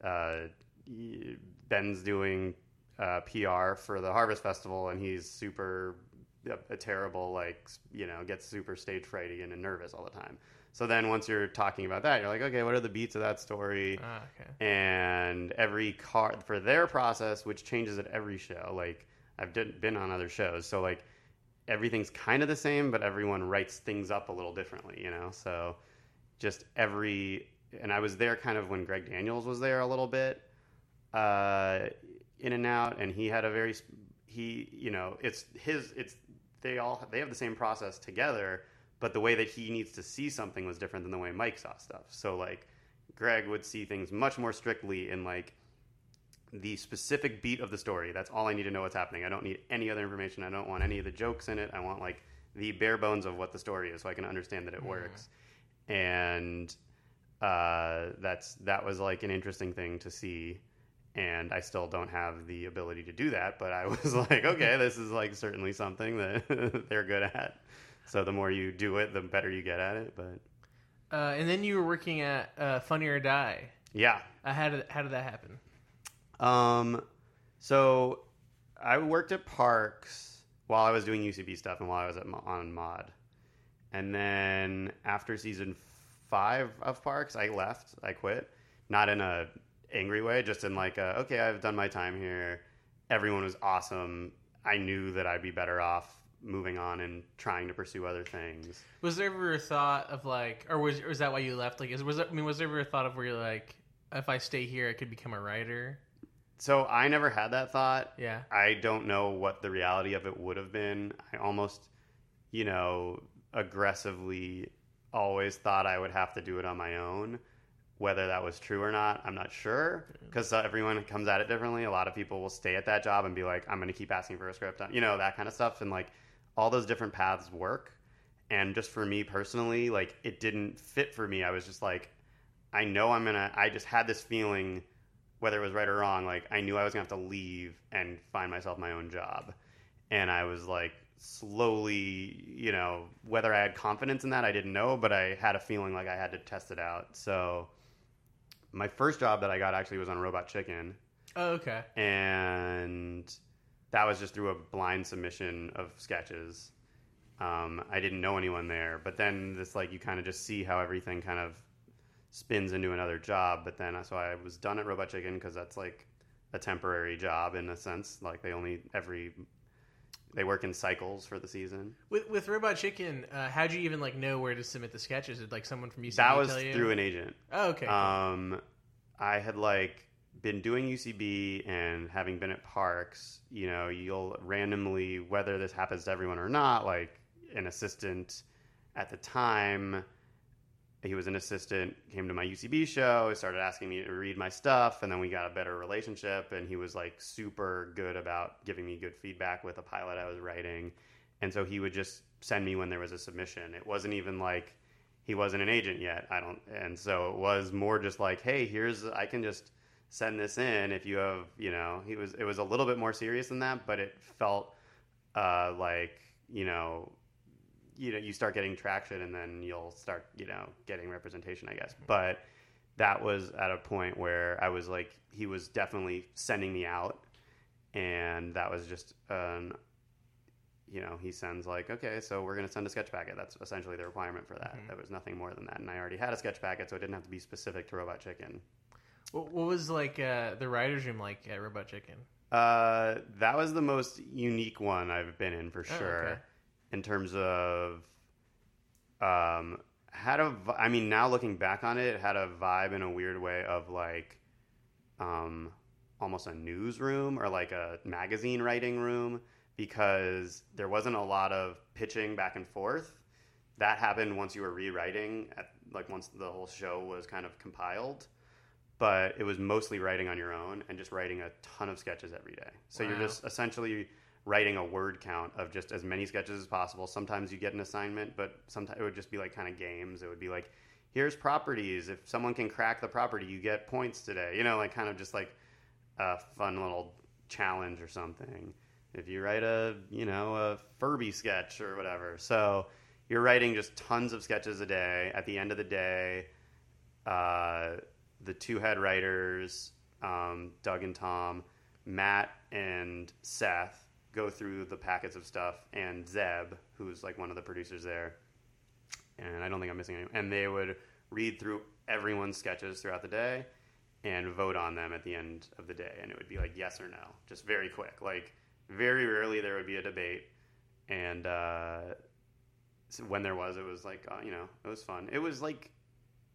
uh, uh, Ben's doing uh, PR for the Harvest Festival, and he's super a, a terrible, like you know, gets super stage frighty and nervous all the time. So then once you're talking about that, you're like, okay, what are the beats of that story?
Ah, okay.
and every car for their process, which changes at every show. Like I've did, been on other shows, so like everything's kind of the same, but everyone writes things up a little differently, you know. So just every and I was there kind of when Greg Daniels was there a little bit, uh, in and out, and he had a very he you know it's his it's they all they have the same process together, but the way that he needs to see something was different than the way Mike saw stuff. So like Greg would see things much more strictly in like the specific beat of the story. That's all I need to know what's happening. I don't need any other information. I don't want any of the jokes in it. I want like the bare bones of what the story is so I can understand that it works. And uh, that's that was like an interesting thing to see. And I still don't have the ability to do that, but I <laughs> was like, okay, this is like certainly something that <laughs> they're good at. So the more you do it, the better you get at it. But
Uh, and then you were working at uh, Funny or Die.
yeah,
Uh, how did how did that happen?
Um, so I worked at Parks while I was doing UCB stuff and while I was at on Maude, and then after season five of Parks, I left. I quit, not in a angry way, just in like, a, okay, I've done my time here. Everyone was awesome. I knew that I'd be better off moving on and trying to pursue other things.
Was there ever a thought of like, or was was that why you left? Like, is was there, I mean, was there ever a thought of where you're like, if I stay here, I could become a writer?
So I never had that thought.
Yeah.
I don't know what the reality of it would have been. I almost, you know, aggressively always thought I would have to do it on my own. Whether that was true or not, I'm not sure because uh, everyone comes at it differently. A lot of people will stay at that job and be like, I'm going to keep asking for a script, you know, that kind of stuff. And like all those different paths work. And just for me personally, like it didn't fit for me. I was just like, I know I'm going to, I just had this feeling whether it was right or wrong, like I knew I was gonna have to leave and find myself my own job. And I was like slowly, you know, whether I had confidence in that, I didn't know, but I had a feeling like I had to test it out. So my first job that I got actually was on Robot Chicken,
Oh, okay.
and that was just through a blind submission of sketches. Um, I didn't know anyone there, but then this like you kind of just see how everything kind of spins into another job. But then so I was done at Robot Chicken because that's like a temporary job in a sense. Like they only every they work in cycles for the season.
With with Robot Chicken, uh, how'd you even like know where to submit the sketches? Did like someone from UCB
That was
tell you?
through an agent.
Oh, okay.
Um, I had like been doing UCB and having been at parks, you know, you'll randomly, whether this happens to everyone or not, like an assistant at the time, he was an assistant, came to my UCB show, he started asking me to read my stuff, and then we got a better relationship. And he was like super good about giving me good feedback with a pilot I was writing. And so he would just send me when there was a submission. It wasn't even like, he wasn't an agent yet. I don't, and so it was more just like, hey, here's I can just send this in if you have, you know, he was. It was a little bit more serious than that, but it felt uh, like you know, you know, you start getting traction, and then you'll start, you know, getting representation, I guess. But that was at a point where I was like, he was definitely sending me out, and that was just an you know, he sends like, okay, so we're going to send a sketch packet. That's essentially the requirement for that. There was nothing more than that, and I already had a sketch packet, so it didn't have to be specific to Robot Chicken.
what, what was like uh, the writers' room like at Robot Chicken?
Uh, that was the most unique one I've been in for
Oh,
sure,
okay.
In terms of, um, had a. I mean, now looking back on it, it had a vibe in a weird way of like, um, almost a newsroom or like a magazine writing room because there wasn't a lot of pitching back and forth. That happened once you were rewriting, at, like once the whole show was kind of compiled. But it was mostly writing on your own and just writing a ton of sketches every day. So you're just essentially writing a word count of just as many sketches as possible. Sometimes you get an assignment, but sometimes it would just be like kind of games. It would be like, here's properties. If someone can crack the property, you get points today. You know, like kind of just like a fun little challenge or something. If you write a, you know, a Furby sketch or whatever. So you're writing just tons of sketches a day. At the end of the day, uh, the two head writers, um, Doug and Tom, Matt and Seth, go through the packets of stuff, and Zeb, who's like one of the producers there, and I don't think I'm missing anyone. And they would read through everyone's sketches throughout the day and vote on them at the end of the day, and it would be like yes or no, just very quick. Like very rarely there would be a debate, and uh, when there was, it was like uh, you know it was fun. It was like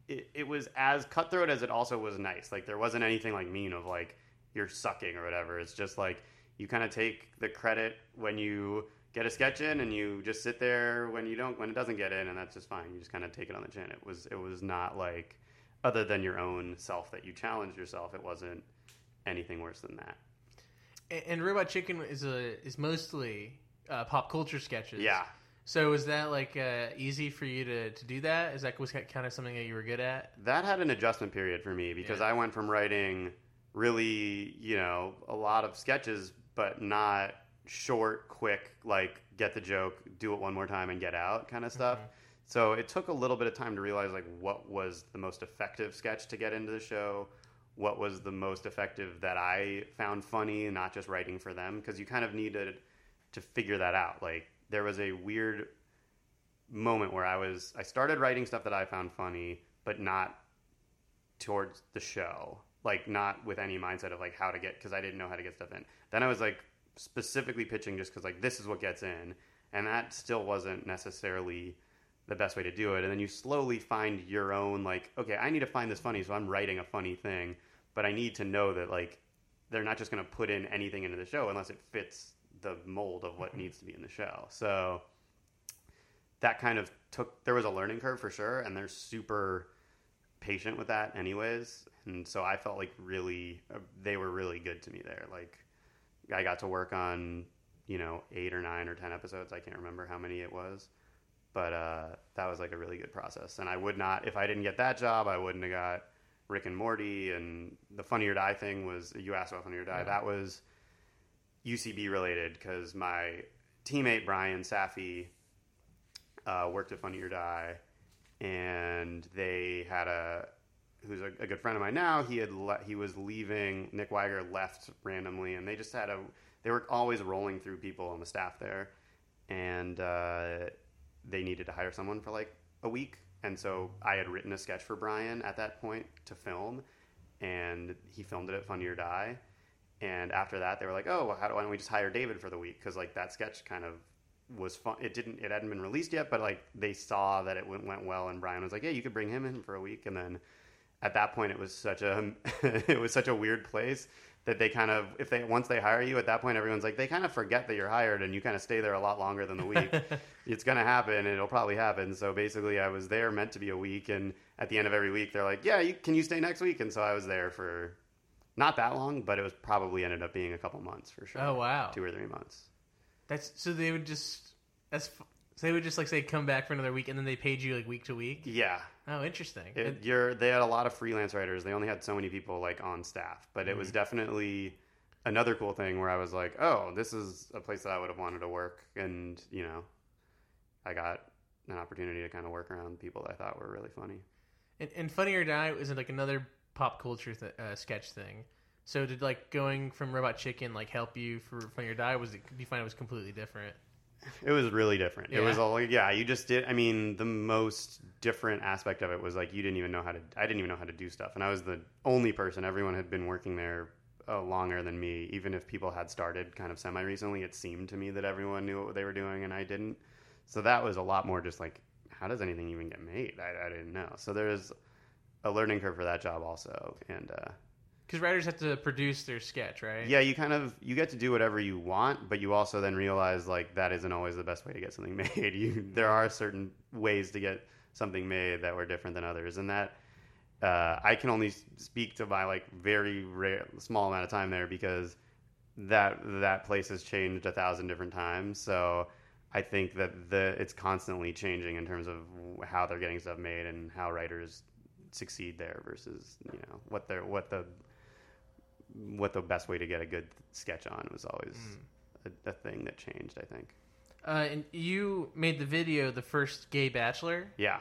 it, it was as cutthroat as it also was nice. Like there wasn't anything like mean of like you're sucking or whatever. It's just like you kind of take the credit when you get a sketch in and you just sit there when you don't when it doesn't get in and that's just fine. You just kind of take it on the chin. It was it was not like other than your own self that you challenged yourself. It wasn't anything worse than that.
And, and Robot Chicken is a is mostly uh, pop culture sketches.
Yeah.
So is that like uh, easy for you to, to do that? Is that was that kind of something that you were good at?
That had an adjustment period for me because
Yeah.
I went from writing really, you know, a lot of sketches, but not short, quick, like get the joke, do it one more time, and get out kind of mm-hmm. stuff. So it took a little bit of time to realize like what was the most effective sketch to get into the show, what was the most effective that I found funny, not just writing for them, because you kind of needed to figure that out. Like there was a weird moment where I was I started writing stuff that I found funny, but not towards the show. Like not with any mindset of like how to get because I didn't know how to get stuff in. Then I was like specifically pitching just because like this is what gets in, and that still wasn't necessarily the best way to do it. And then you slowly find your own like okay, I need to find this funny, so I'm writing a funny thing, but I need to know that like they're not just going to put in anything into the show unless it fits the mold of what mm-hmm. needs to be in the show. So that kind of took there was a learning curve for sure and they're super patient with that anyways and so i felt like really uh, they were really good to me there. Like i got to work on you know eight or nine or ten episodes. I can't remember how many it was. But uh, that was like a really good process. And i would not if i didn't get that job i wouldn't have got rick and morty. And the funny or die thing was you asked about funny or die. That was ucb related because my teammate brian safi uh, worked at Funny or Die, and they had a who's a, a good friend of mine now. He had le- he was leaving. Nick Wiger left randomly, and they just had a. They were always rolling through people on the staff there, and uh, they needed to hire someone for like a week. And so I had written a sketch for Brian at that point to film, and he filmed it at Funny or Die. And after that, they were like, "Oh, well, how do, why don't we just hire David for the week?" Because like that sketch kind of was fun. It didn't. It hadn't been released yet, but like they saw that it went, went well, and Brian was like, "Yeah, you could bring him in for a week." And then at that point, it was such a <laughs> it was such a weird place that they kind of if they once they hire you at that point, everyone's like they kind of forget that you're hired, and you kind of stay there a lot longer than the week. <laughs> it's gonna happen, and it'll probably happen. So basically, I was there meant to be a week, and at the end of every week, they're like, "Yeah, you, can you stay next week?" And so I was there for not that long, but it was probably ended up being a couple months for sure.
Oh wow,
two or three months.
that's so they would just that's so they would just like say come back for another week and then they paid you like week to week.
Yeah,
Oh, interesting.
It,
And-
you're they had a lot of freelance writers. They only had so many people like on staff, but it was definitely another cool thing where I was like, oh, this is a place that I would have wanted to work, and you know, I got an opportunity to kind of work around people that I thought were really funny.
And, and Funny or Die is like another pop culture th- uh, sketch thing. So did like going from Robot Chicken like help you for Funny or Die? Was it? Do you find it was completely different? <laughs>
It was really different. It was all like, yeah, you just did. I mean, the most different aspect of it was like you didn't even know how to. I didn't even know how to do stuff, and I was the only person. Everyone had been working there uh, longer than me. Even if people had started kind of semi recently, it seemed to me that everyone knew what they were doing, and I didn't. So that was a lot more just like, how does anything even get made? I, I didn't know. So there's a learning curve for that job also, and. uh
Because writers have to produce their sketch, right?
yeah, you kind of you get to do whatever you want, but you also then realize like that isn't always the best way to get something <laughs> made. You there are certain ways to get something made that were different than others, and that uh, I can only speak to my like very rare, small amount of time there because that that place has changed a thousand different times. So I think that the it's constantly changing in terms of how they're getting stuff made and how writers succeed there versus you know what they're what the what the best way to get a good sketch on was always a, a thing that changed. I think.
Uh, and you made the video, the first gay bachelor.
Yeah.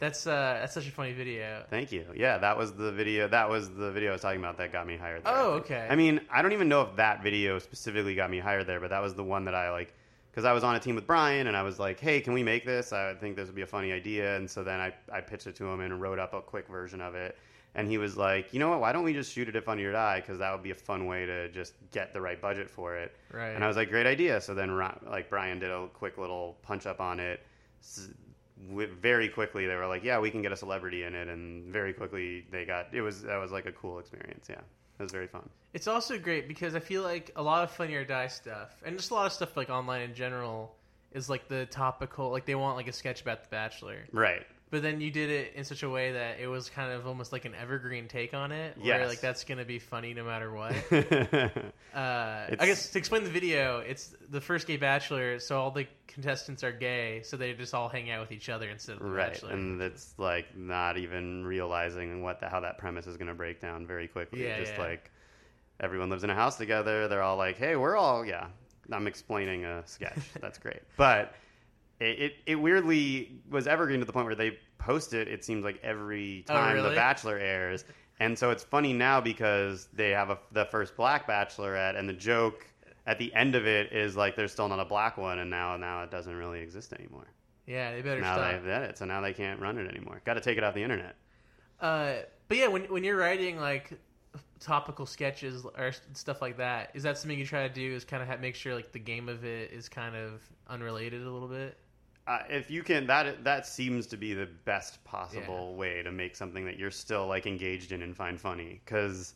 That's uh, that's such a funny video.
Thank you. Yeah, that was the video. That was the video I was talking about that got me hired. There,
Oh, okay.
I mean, I don't even know if that video specifically got me hired there, but that was the one that I like because I was on a team with Brian, and I was like, "Hey, can we make this? I think this would be a funny idea." And so then I I pitched it to him and wrote up a quick version of it. And he was like, "You know what? Why don't we just shoot it if on your eye? Because that would be a fun way to just get the right budget for it."
Right.
And I was like, "Great idea." So then, like Brian did a quick little punch up on it. Very quickly, they were like, "Yeah, we can get a celebrity in it," and very quickly they got. It was that was like a cool experience. Yeah, it was very fun.
It's also great because I feel like a lot of Funny or Die stuff, and just a lot of stuff like online in general, is like the topical. Like they want like a sketch about The Bachelor,
Right.
But then you did it in such a way that it was kind of almost like an evergreen take on it. Where
Yes.
like that's gonna be funny no matter what. <laughs> Uh, I guess to explain the video, it's the first gay bachelor, so all the contestants are gay, so they just all hang out with each other instead of the bachelor.
And it's like not even realizing what the, how that premise is going to break down very quickly.
Yeah,
Just
yeah.
like everyone lives in a house together. They're all like, "Hey, we're all yeah." I'm explaining a sketch. <laughs> That's great, but it, it it weirdly was evergreen to the point where they post it. It seems like every
Oh,
time
really?
The Bachelor airs, and so it's funny now because they have a, the first black Bachelorette, and the joke at the end of it is like there's still not a black one, and now now it doesn't really exist anymore.
yeah, they better
Now
stop.
they've done it, so now they can't run it anymore. Got to take it off the internet.
Uh, but yeah, when when you're writing like topical sketches or stuff like that, is that something you try to do? Is kind of ha- make sure like the game of it is kind of unrelated a little bit.
Uh, if you can, that that seems to be the best possible way to make something that you're still like engaged in and find funny. Because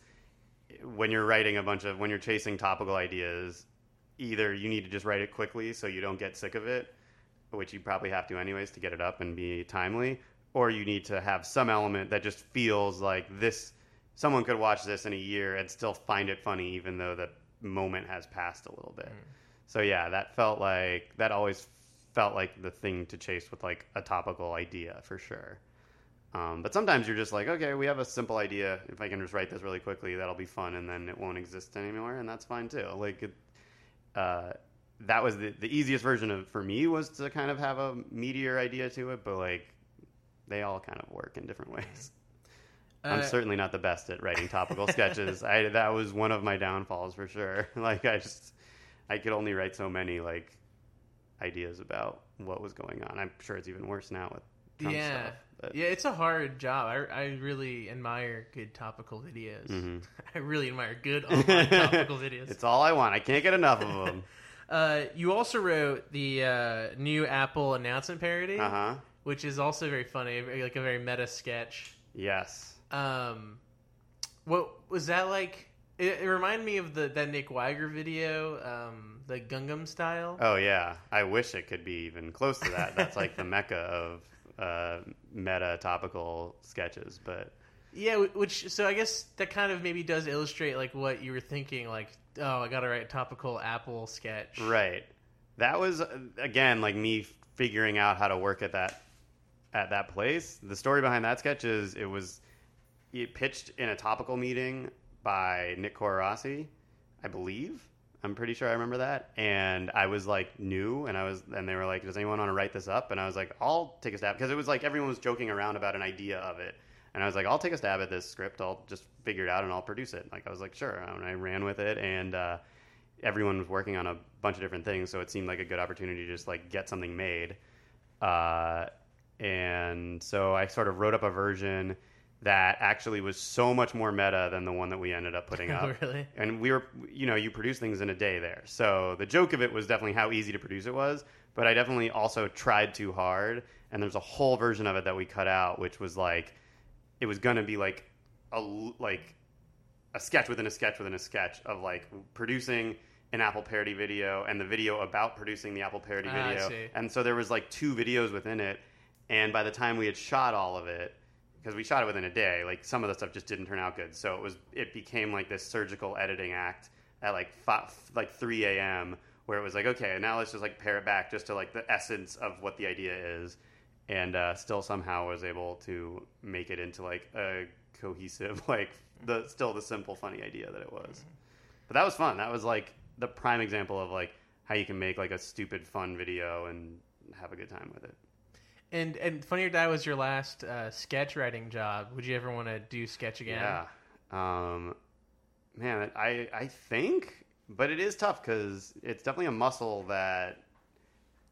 when you're writing a bunch of when you're chasing topical ideas, either you need to just write it quickly so you don't get sick of it, which you probably have to anyways to get it up and be timely, or you need to have some element that just feels like this. Someone could watch this in a year and still find it funny, even though the moment has passed a little bit. So yeah, that felt like that always felt like the thing to chase with like a topical idea for sure. Um, but sometimes you're just like, okay, we have a simple idea. If I can just write this really quickly, that'll be fun, and then it won't exist anymore, and that's fine too. Like, it, uh, that was the the easiest version of for me was to kind of have a meteor idea to it, but like they all kind of work in different <laughs> ways. I'm
Uh,
certainly not the best at writing topical <laughs> sketches. I that was one of my downfalls for sure. <laughs> Like I just I could only write so many like ideas about what was going on. I'm sure it's even worse now with Trump
yeah,
stuff. But,
yeah, it's a hard job. I, I really admire good topical videos.
Mhm. <laughs>
I really admire good online <laughs> topical videos.
it's all I want. I can't get enough of them. <laughs>
Uh, you also wrote the uh, new Apple announcement parody,
Uh huh.
which is also very funny, like a very meta sketch.
Yes.
Um, what was that like? It, it reminded me of the that Nick Wiger video, um, the Gangnam style.
Oh yeah. I wish it could be even close to that. That's like the <laughs> mecca of uh, meta topical sketches. But
Yeah, which so I guess that kind of maybe does illustrate like what you were thinking. Like, oh, I got to write a topical Apple sketch.
Right. That was uh, again like me figuring out how to work at that at that place. The story behind that sketch is it was it pitched in a topical meeting by Nick Corirossi, I believe. I'm pretty sure I remember that. And I was like new and I was and they were like, Does anyone want to write this up? And I was like, I'll take a stab because it was like everyone was joking around about an idea of it. And I was like, I'll take a stab at this script. I'll just figure it out and I'll produce it. Like I was like, sure. And I ran with it and uh everyone was working on a bunch of different things, so it seemed like a good opportunity to just like get something made. Uh, and so I sort of wrote up a version that actually was so much more meta than the one that we ended up putting up. <laughs>
really?
And we were, you know, you produce things in a day there. So the joke of it was definitely how easy to produce it was, but I definitely also tried too hard. And there's a whole version of it that we cut out, which was like, it was gonna be like a, like a sketch within a sketch within a sketch of like producing an Apple parody video and the video about producing the Apple parody
Ah,
video. And so there was like two videos within it. And by the time we had shot all of it, because we shot it within a day, like some of the stuff just didn't turn out good. So it was it became like this surgical editing act at like five, like 3 a.m. where it was like, okay, now let's just like pare it back just to like the essence of what the idea is, and uh, still somehow was able to make it into like a cohesive, <laughs> like the still the simple funny idea that it was. But that was fun. That was like the prime example of like how you can make like a stupid fun video and have a good time with it.
And and Funny or Die was your last uh, sketch writing job. Would you ever want to do sketch again?
Yeah. Um, man, I I think, but it is tough because it's definitely a muscle that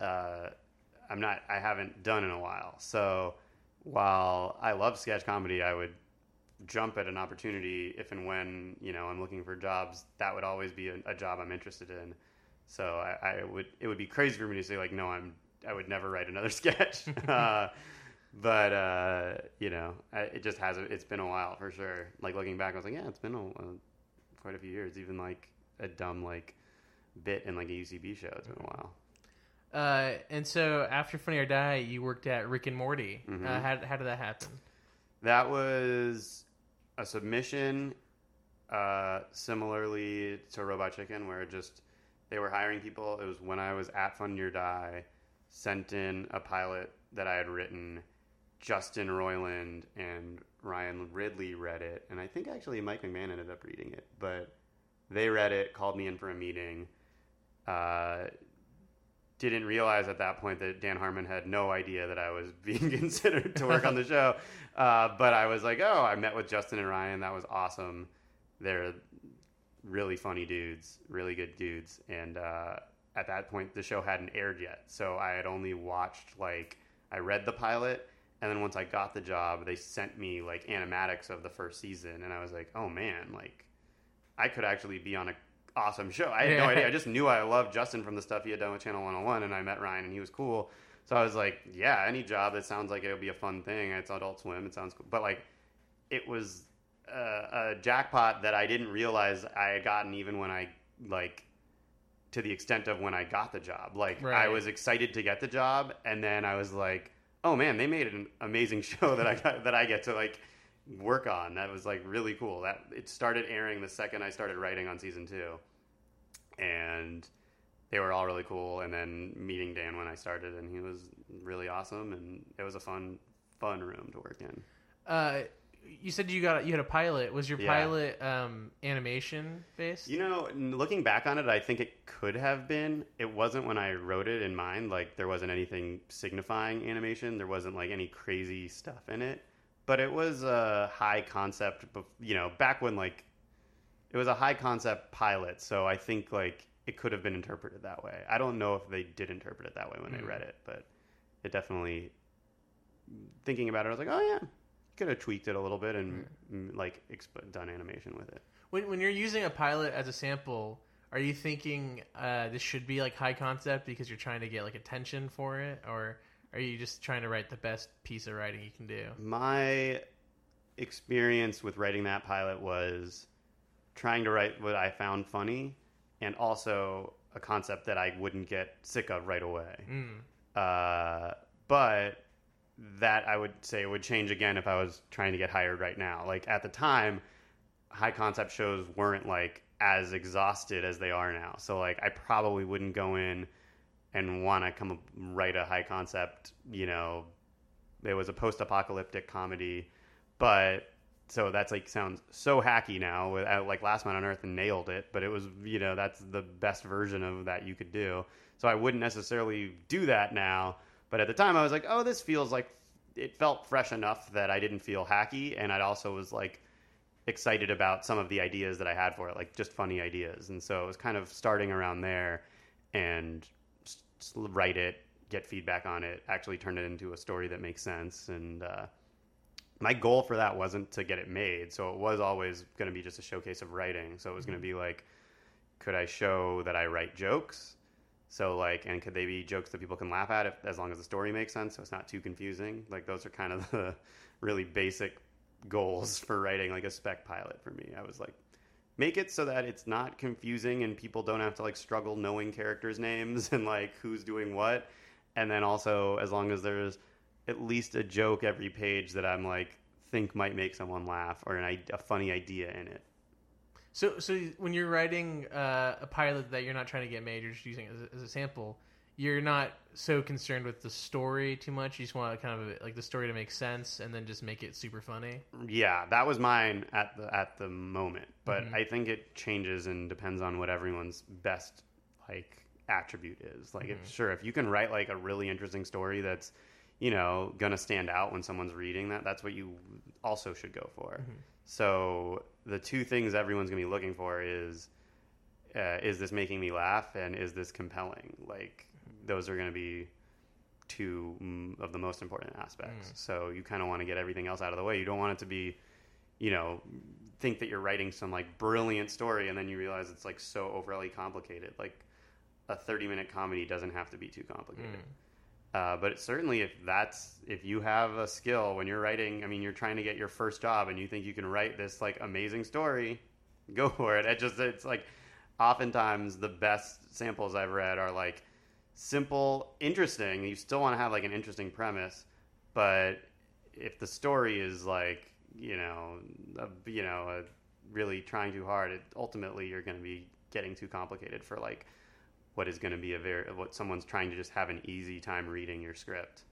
uh, I'm not. I haven't done in a while. So while I love sketch comedy, I would jump at an opportunity if and when you know I'm looking for jobs. That would always be a, a job I'm interested in. So I, I would. It would be crazy for me to say like, no, I'm. I would never write another <laughs> sketch. <laughs> uh, but uh, you know, I, it just hasn't. It's been a while for sure. Like looking back, I was like, yeah, it's been a, a, quite a few years. Even like a dumb like bit in like a UCB show. It's been a while.
Uh, and so after Funny or Die, you worked at Rick and Morty. Uh,
Mhm.
how how did that happen?
That was a submission, uh, similarly to Robot Chicken, where it just they were hiring people. It was when I was at Funny or Die, sent in a pilot that I had written. Justin Roiland and Ryan Ridley read it, and I think actually Mike McMahan ended up reading it. But they read it, called me in for a meeting. Uh, didn't realize at that point that Dan Harmon had no idea that I was <laughs> being considered to work on the show. <laughs> Uh, but I was like, oh, I met with Justin and Ryan. That was awesome. They're really funny dudes, really good dudes. And uh, at that point, the show hadn't aired yet. So I had only watched, like, I read the pilot. And then once I got the job, they sent me, like, animatics of the first season. And I was like, oh, man, like, I could actually be on a awesome show. I had no idea. I <laughs> just knew I loved Justin from the stuff he had done with Channel 101, and I met Ryan, and he was cool. So I was like, yeah, any job that sounds like it would be a fun thing. It's Adult Swim. It sounds cool. But like, it was uh, a jackpot that I didn't realize I had gotten even when I like to the extent of when I got the job. Like I was excited to get the job, and then I was like, oh man, they made an amazing <laughs> show that I got, that I get to like work on. That was like really cool. That it started airing the second I started writing on season two, and they were all really cool. And then meeting Dan when I started, and he was really awesome, and it was a fun fun room to work in.
Uh, you said you got you had a pilot. Was your
Yeah.
pilot um, animation based?
You know, looking back on it, I think it could have been. It wasn't when I wrote it in mind. Like there wasn't anything signifying animation. There wasn't like any crazy stuff in it. But it was a high concept. You know, back when like it was a high concept pilot. So I think like it could have been interpreted that way. I don't know if they did interpret it that way when they
Mm.
read it, but it definitely. Thinking about it, I was like, oh yeah, could have tweaked it a little bit and mm, like exp- done animation with it.
When when you're using a pilot as a sample, are you thinking uh, this should be like high concept because you're trying to get like attention for it, or are you just trying to write the best piece of writing you can do?
my experience with writing that pilot was trying to write what I found funny and also a concept that I wouldn't get sick of right away.
Mm.
Uh, but that I would say would change again if I was trying to get hired right now. Like at the time, high concept shows weren't like as exhausted as they are now. So like I probably wouldn't go in and want to come write a high concept, you know, it was a post-apocalyptic comedy, but so that's like sounds so hacky now. With like Last Man on Earth nailed it, but it was you know that's the best version of that you could do. So I wouldn't necessarily do that now. But at the time, I was like, oh, this feels like it felt fresh enough that I didn't feel hacky, and I also was like excited about some of the ideas that I had for it, like just funny ideas. And so it was kind of starting around there, and write it, get feedback on it, actually turn it into a story that makes sense. And uh, my goal for that wasn't to get it made, so it was always going to be just a showcase of writing. So it was going to be like, could I show that I write jokes? So like, and could they be jokes that people can laugh at if, as long as the story makes sense, so it's not too confusing? Like those are kind of the <laughs> really basic goals <laughs> for writing like a spec pilot for me. I was like, make it so that it's not confusing and people don't have to like struggle knowing characters' <laughs> names and like who's doing what. And then also, as long as there's at least a joke every page that I'm like think might make someone laugh or an, a funny idea in it.
So, so when you're writing uh, a pilot that you're not trying to get made, you're just using it as a, as a sample. You're not so concerned with the story too much. You just want kind of like the story to make sense, and then just make it super funny.
Yeah, that was mine at the at the moment, but
Mhm.
I think it changes and depends on what everyone's best like attribute is. Like, if, sure, if you can write like a really interesting story that's you know gonna stand out when someone's reading that, that's what you also should go for. So the two things everyone's gonna be looking for is uh, is this making me laugh and is this compelling? Like, those are gonna be two mm, of the most important aspects. So you kind of want to get everything else out of the way. You don't want it to be, you know, think that you're writing some like brilliant story and then you realize it's like so overly complicated. Like a 30 minute comedy doesn't have to be too complicated. Uh, but certainly, if that's if you have a skill when you're writing, I mean, you're trying to get your first job and you think you can write this like amazing story, go <laughs> for it. It just it's like oftentimes the best samples I've read are like simple, interesting. You still want to have like an interesting premise, but if the story is like you know a, you know a, really trying too hard, it, ultimately you're going to be getting too complicated for like what is going to be a very what someone's trying to just have an easy time reading your script.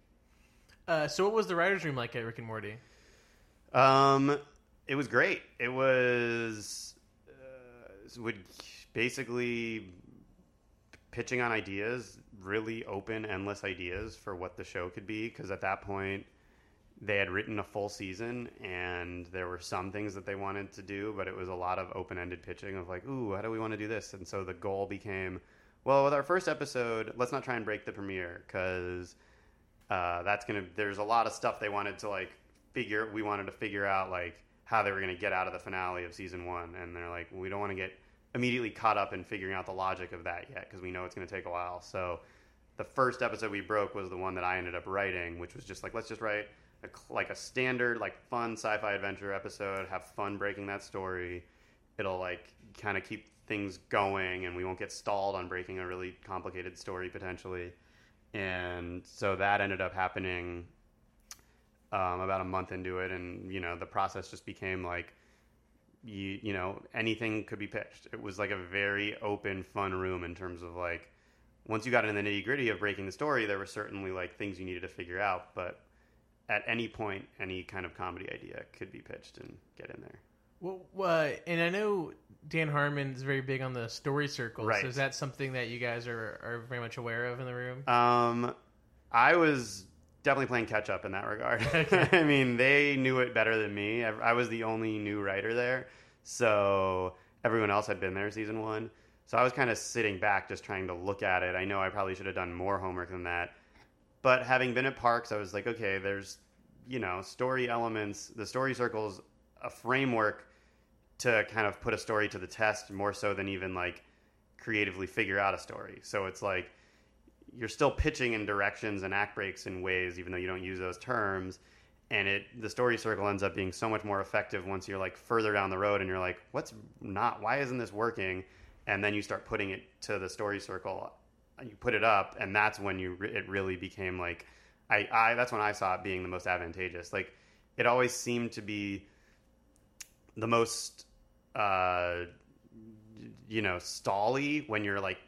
Uh, so, what was the writers' room like at Rick and Morty?
Um, it was great. It was uh, would basically pitching on ideas, really open, endless ideas for what the show could be. Because at that point, they had written a full season, and there were some things that they wanted to do, but it was a lot of open-ended pitching of like, "Ooh, how do we want to do this?" And so the goal became, well, with our first episode, let's not try and break the premiere because uh, that's gonna. There's a lot of stuff they wanted to like figure. We wanted to figure out like how they were gonna get out of the finale of season one, and they're like, we don't want to get immediately caught up in figuring out the logic of that yet because we know it's gonna take a while. So the first episode we broke was the one that I ended up writing, which was just like let's just write a, like a standard like fun sci-fi adventure episode. Have fun breaking that story. It'll like kind of keep things going, and we won't get stalled on breaking a really complicated story potentially. And so that ended up happening um, about a month into it, and you know the process just became like you you know anything could be pitched. It was like a very open, fun room in terms of like once you got into the nitty gritty of breaking the story, there were certainly like things you needed to figure out, but at any point, any kind of comedy idea could be pitched and get in there.
Well, uh, and I know Dan Harmon is very big on the story circles.
Right.
So is that something that you guys are, are very much aware of in the room?
Um, I was definitely playing catch up in that regard. <laughs> <laughs> I mean, they knew it better than me. I, I was the only new writer there, so everyone else had been there season one. So I was kind of sitting back, just trying to look at it. I know I probably should have done more homework than that, but having been at Parks, I was like, okay, there's you know story elements. The story circles a framework to kind of put a story to the test more so than even like creatively figure out a story. So it's like you're still pitching in directions and act breaks in ways, even though you don't use those terms. And it the story circle ends up being so much more effective once you're like further down the road and you're like, what's not? Why isn't this working? And then you start putting it to the story circle. You put it up, and that's when you it really became like, I, I that's when I saw it being the most advantageous. Like it always seemed to be the most uh, you know stally when you're like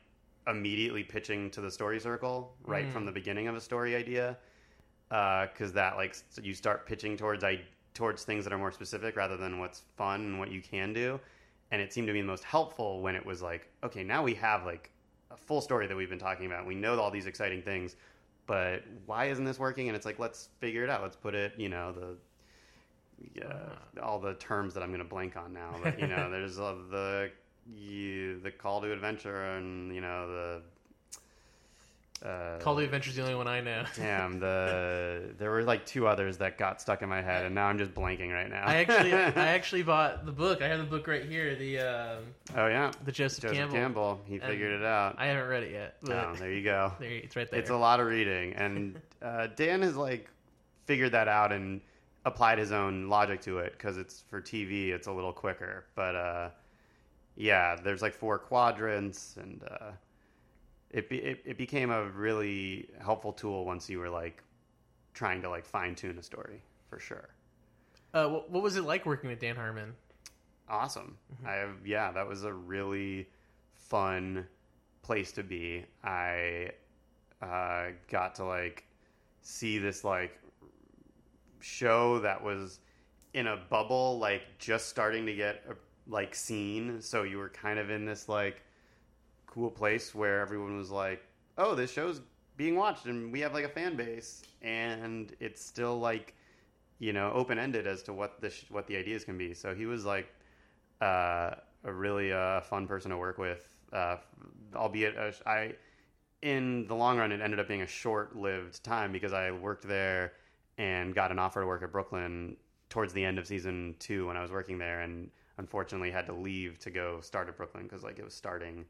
immediately pitching to the story circle right
Mm.
from the beginning of a story idea Uh, because that like you start pitching towards I towards things that are more specific rather than what's fun and what you can do. And it seemed to be the most helpful when it was like okay now we have like a full story that we've been talking about. We know all these exciting things but why isn't this working? And it's like let's figure it out. Let's put it you know the uh, all the terms that I'm going to blank on now. But you know, <laughs> there's uh, the you, the call to adventure, and you know the uh,
Call to Adventure is the only one I know.
Damn the <laughs> there were like two others that got stuck in my head, and now I'm just blanking right now.
I actually, <laughs> I actually bought the book. I have the book right here. The um,
oh yeah,
the Joseph,
Joseph
Campbell.
Campbell, he figured it out.
I haven't read it yet. But
oh, there you go.
there, it's right there.
It's a lot of reading, and uh, Dan has like figured that out and applied his own logic to it because it's for TV. It's a little quicker, but uh, yeah, there's like four quadrants, and uh, it, be, it it became a really helpful tool once you were like trying to like fine tune a story for sure.
uh, what, what was it like working with Dan Harmon?
awesome. I have, yeah, that was a really fun place to be. I uh, got to like see this like show that was in a bubble, like just starting to get uh, like seen. So you were kind of in this like cool place where everyone was like, "Oh, this show's being watched, and we have like a fan base," and it's still like you know open ended as to what the sh- what the ideas can be. So he was like uh, a really uh, fun person to work with, uh, albeit I in the long run it ended up being a short lived time because I worked there and got an offer to work at Brooklyn towards the end of season two when I was working there, and unfortunately had to leave to go start at Brooklyn because like it was starting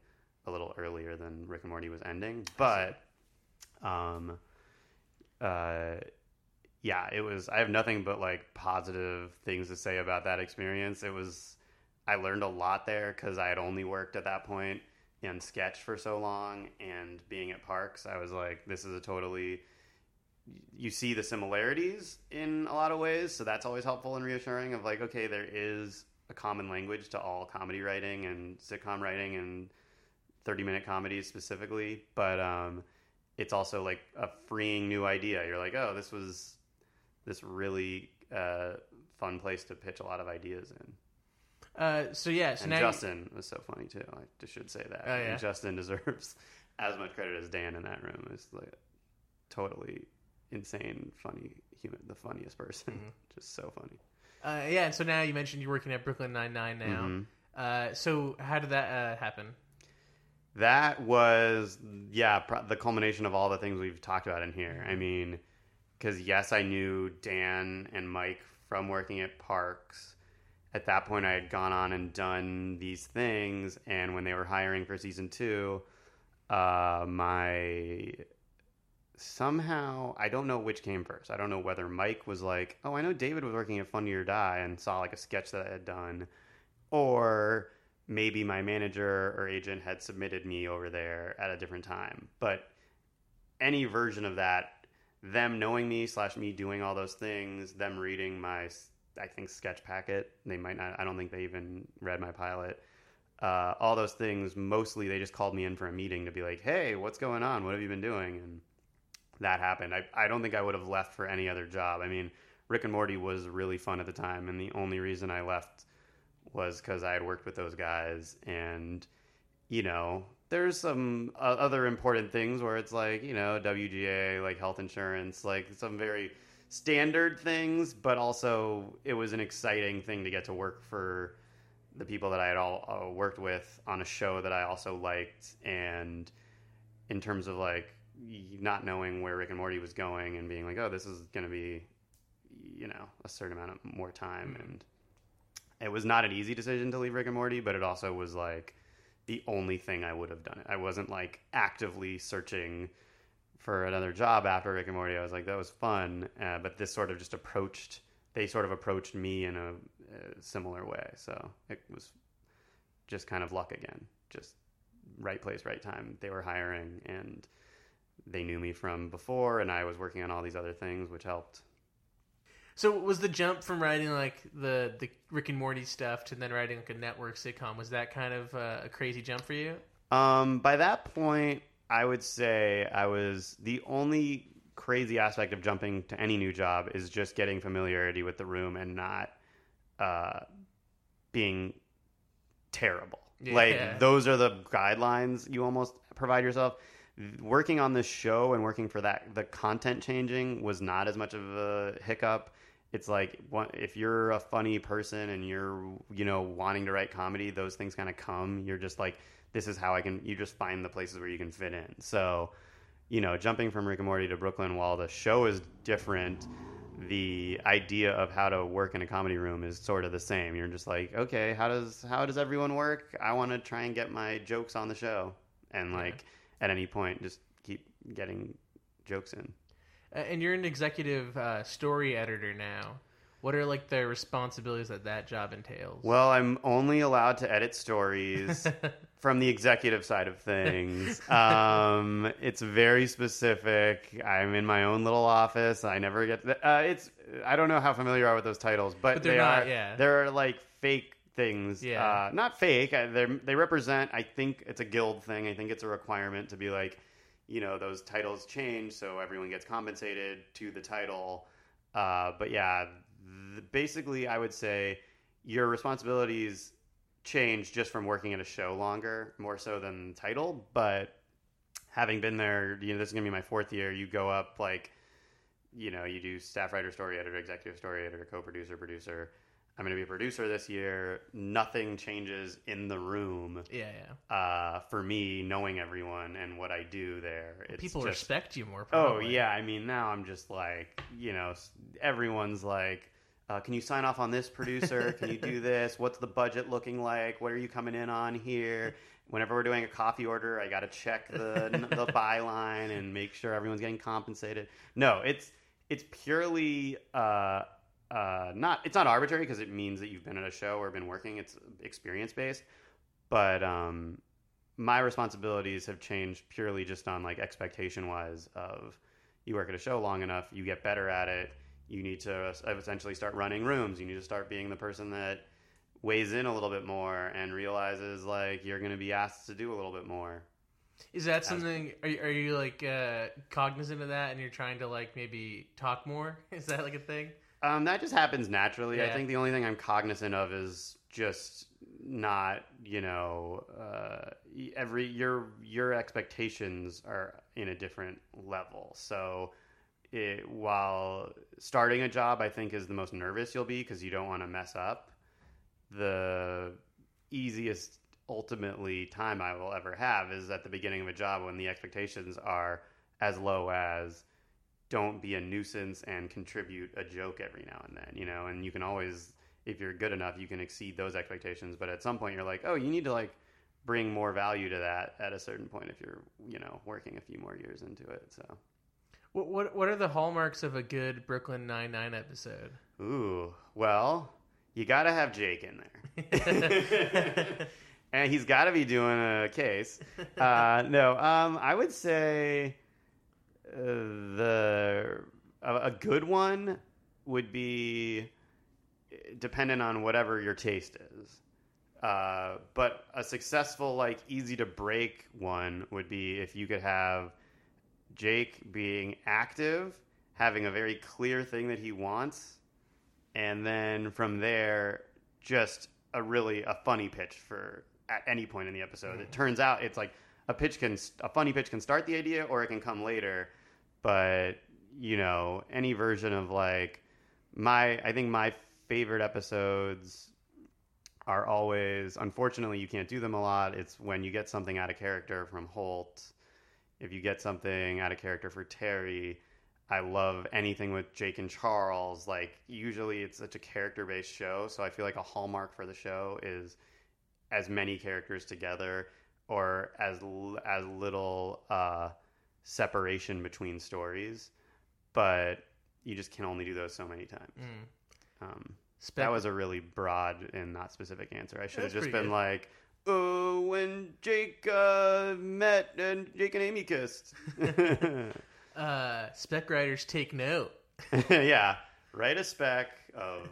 a little earlier than Rick and Morty was ending. But um, uh, yeah, it was. I have nothing but like positive things to say about that experience. It was. I learned a lot there because I had only worked at that point in sketch for so long, and being at Parks, I was like, this is a totally. You see the similarities in a lot of ways, so that's always helpful and reassuring. Of like, okay, there is a common language to all comedy writing and sitcom writing and 30 minute comedies specifically, but um, it's also like a freeing new idea. You're like, oh, this was this really uh, fun place to pitch a lot of ideas in.
Uh, so yeah, so
and Justin was so funny too. I just should say that.
Oh, yeah.
And Justin deserves <laughs> as much credit as Dan in that room. Is like totally insane, funny human, the funniest person.
Mm-hmm. <laughs>
Just so funny.
uh, yeah, and so now you mentioned you're working at Brooklyn Nine Nine now.
Mm-hmm.
Uh, so how did that uh, happen?
That was, yeah, pro- the culmination of all the things we've talked about in here. I mean, because yes, I knew Dan and Mike from working at Parks. At that point, I had gone on and done these things, and when they were hiring for season two, uh, my somehow I don't know which came first. I don't know whether Mike was like, "Oh, I know David was working at Funny or Die," and saw like a sketch that I had done, or maybe my manager or agent had submitted me over there at a different time. But any version of that, them knowing me slash me doing all those things, them reading my I think sketch packet, they might not. I don't think they even read my pilot. Uh, all those things, mostly they just called me in for a meeting to be like, "Hey, what's going on? What have you been doing?" And that happened. I, I don't think I would have left for any other job. I mean, Rick and Morty was really fun at the time, and the only reason I left was because I had worked with those guys. And, you know, there's some uh, other important things where it's like, you know, WGA, like health insurance, like some very standard things, but also it was an exciting thing to get to work for the people that I had all uh, worked with on a show that I also liked. And in terms of like not knowing where Rick and Morty was going and being like, oh, this is going to be, you know, a certain amount of more time. And it was not an easy decision to leave Rick and Morty, but it also was like the only thing I would have done it. I wasn't like actively searching for another job after Rick and Morty. I was like, that was fun, uh, but this sort of just approached. They sort of approached me in a, a similar way, so it was just kind of luck again. Just right place, right time. They were hiring, and they knew me from before, and I was working on all these other things, which helped.
So was the jump from writing like the the Rick and Morty stuff to then writing like a network sitcom was that kind of uh, a crazy jump for you?
Um, by that point, I would say I was the only crazy aspect of jumping to any new job is just getting familiarity with the room and not uh, being terrible.
Yeah.
Like those are the guidelines you almost provide yourself. Working on this show and working for that, the content changing was not as much of a hiccup. It's like if you're a funny person and you're you know wanting to write comedy, those things kind of come. You're just like, this is how I can. You just find the places where you can fit in. So, you know, jumping from Rick and Morty to Brooklyn while the show is different, the idea of how to work in a comedy room is sort of the same. You're just like, okay, how does how does everyone work? I want to try and get my jokes on the show, and like at any point, just keep getting jokes in.
Uh, and you're an executive uh, story editor now. What are like the responsibilities that that job entails?
Well, I'm only allowed to edit stories <laughs> from the executive side of things. Um, it's very specific. I'm in my own little office. I never get. Uh, it's. I don't know how familiar you are with those titles, but,
But they're
they
not,
are.
yeah.
There are like fake things.
Yeah.
Uh, not fake. I, they they represent. I think it's a guild thing. I think it's a requirement to be like, you know, those titles change, so everyone gets compensated to the title. Uh, but yeah, th- basically, I would say your responsibilities change just from working at a show longer, more so than title. But having been there, you know, this is gonna be my fourth year. You go up like, you know, you do staff writer, story editor, executive story editor, co-producer, producer. I'm gonna be a producer this year. Nothing changes in the room
Yeah, yeah.
uh, for me, knowing everyone and what I do there. It's
People
just,
respect you more.
Oh yeah, I mean now I'm just like you know everyone's like, uh, can you sign off on this producer? Can you do <laughs> this? What's the budget looking like? What are you coming in on here? Whenever we're doing a coffee order, I got to check the <laughs> the byline and make sure everyone's getting compensated. No, it's it's purely uh, uh, not it's not arbitrary because it means that you've been at a show or been working. It's experience based, but um, my responsibilities have changed purely just on like expectation wise of you work at a show long enough you get better at it you need to essentially start running rooms you need to start being the person that weighs in a little bit more and realizes like you're going to be asked to do a little bit more
Is that something? Are you, are you like uh, cognizant of that, and you're trying to like maybe talk more? <laughs> Is that like a thing?
Um, that just happens naturally. I think the only thing I'm cognizant of is just not, you know, uh, every your your expectations are in a different level. So, it, while starting a job, I think is the most nervous you'll be because you don't want to mess up. The easiest, ultimately, time I will ever have is at the beginning of a job when the expectations are as low as don't be a nuisance and contribute a joke every now and then, you know, and you can always if you're good enough, you can exceed those expectations, but at some point you're like, "Oh, you need to like bring more value to that at a certain point if you're, you know, working a few more years into it." So,
What what what are the hallmarks of a good Brooklyn Nine Nine episode?
ooh, well, you got to have Jake in there. <laughs> <laughs> and he's got to be doing a case. Uh, no, um, I would say the a, a good one would be dependent on whatever your taste is. Uh, but a successful, like easy to break one would be if you could have Jake being active, having a very clear thing that he wants, and then from there, just a really a funny pitch for at any point in the episode. It turns out it's like a pitch can a funny pitch can start the idea or it can come later, but you know any version of like my I think my favorite episodes are always unfortunately you can't do them a lot. It's when you get something out of character from Holt. If you get something out of character for Terry, I love anything with Jake and Charles. Like usually it's such a character based show, so I feel like a hallmark for the show is as many characters together or as as little uh, separation between stories. But you just can only do those so many times. Um,
Spec-
that was a really broad and not specific answer. I should have just been
good.
like, "Oh, when Jake uh, met and Jake and Amy kissed." <laughs> <laughs>
uh, spec writers take note. <laughs>
yeah, write a spec of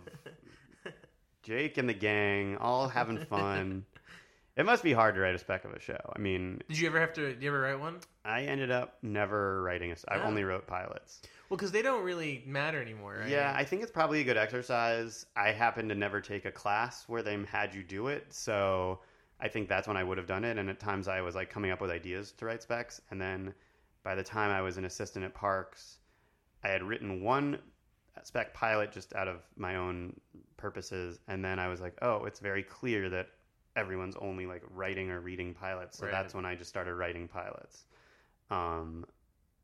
Jake and the gang all having fun. It must be hard to write a spec of a show. I mean,
Did you ever have to? Did you ever write one?
I ended up never writing a. I
Oh.
only wrote pilots.
Well, because they don't really matter anymore, right?
Yeah, I think it's probably a good exercise. I happened to never take a class where they had you do it, so I think that's when I would have done it. And at times I was like coming up with ideas to write specs, and then by the time I was an assistant at Parks, I had written one spec pilot just out of my own purposes, and then I was like, oh, it's very clear that everyone's only like writing or reading pilots, so
Right.
that's when I just started writing pilots. Um,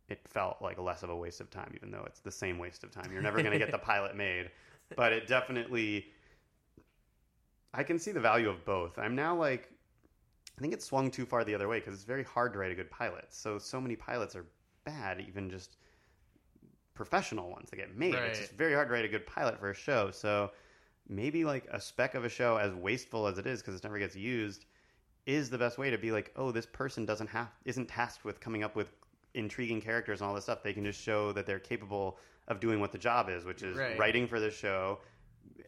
it felt like less of a waste of time, even though it's the same waste of time. You're never going to get the <laughs> pilot made, but it definitely. I can see the value of both. I'm now like, I think it swung too far the other way because it's very hard to write a good pilot. So so many pilots are bad, even just professional ones that get made. It's just very hard to write a good pilot for a show. So maybe like a spec of a show, as wasteful as it is because it never gets used, is the best way to be like, oh, this person doesn't have isn't tasked with coming up with intriguing characters and all this stuff. They can just show that they're capable of doing what the job is, which is
Right.
writing for the show,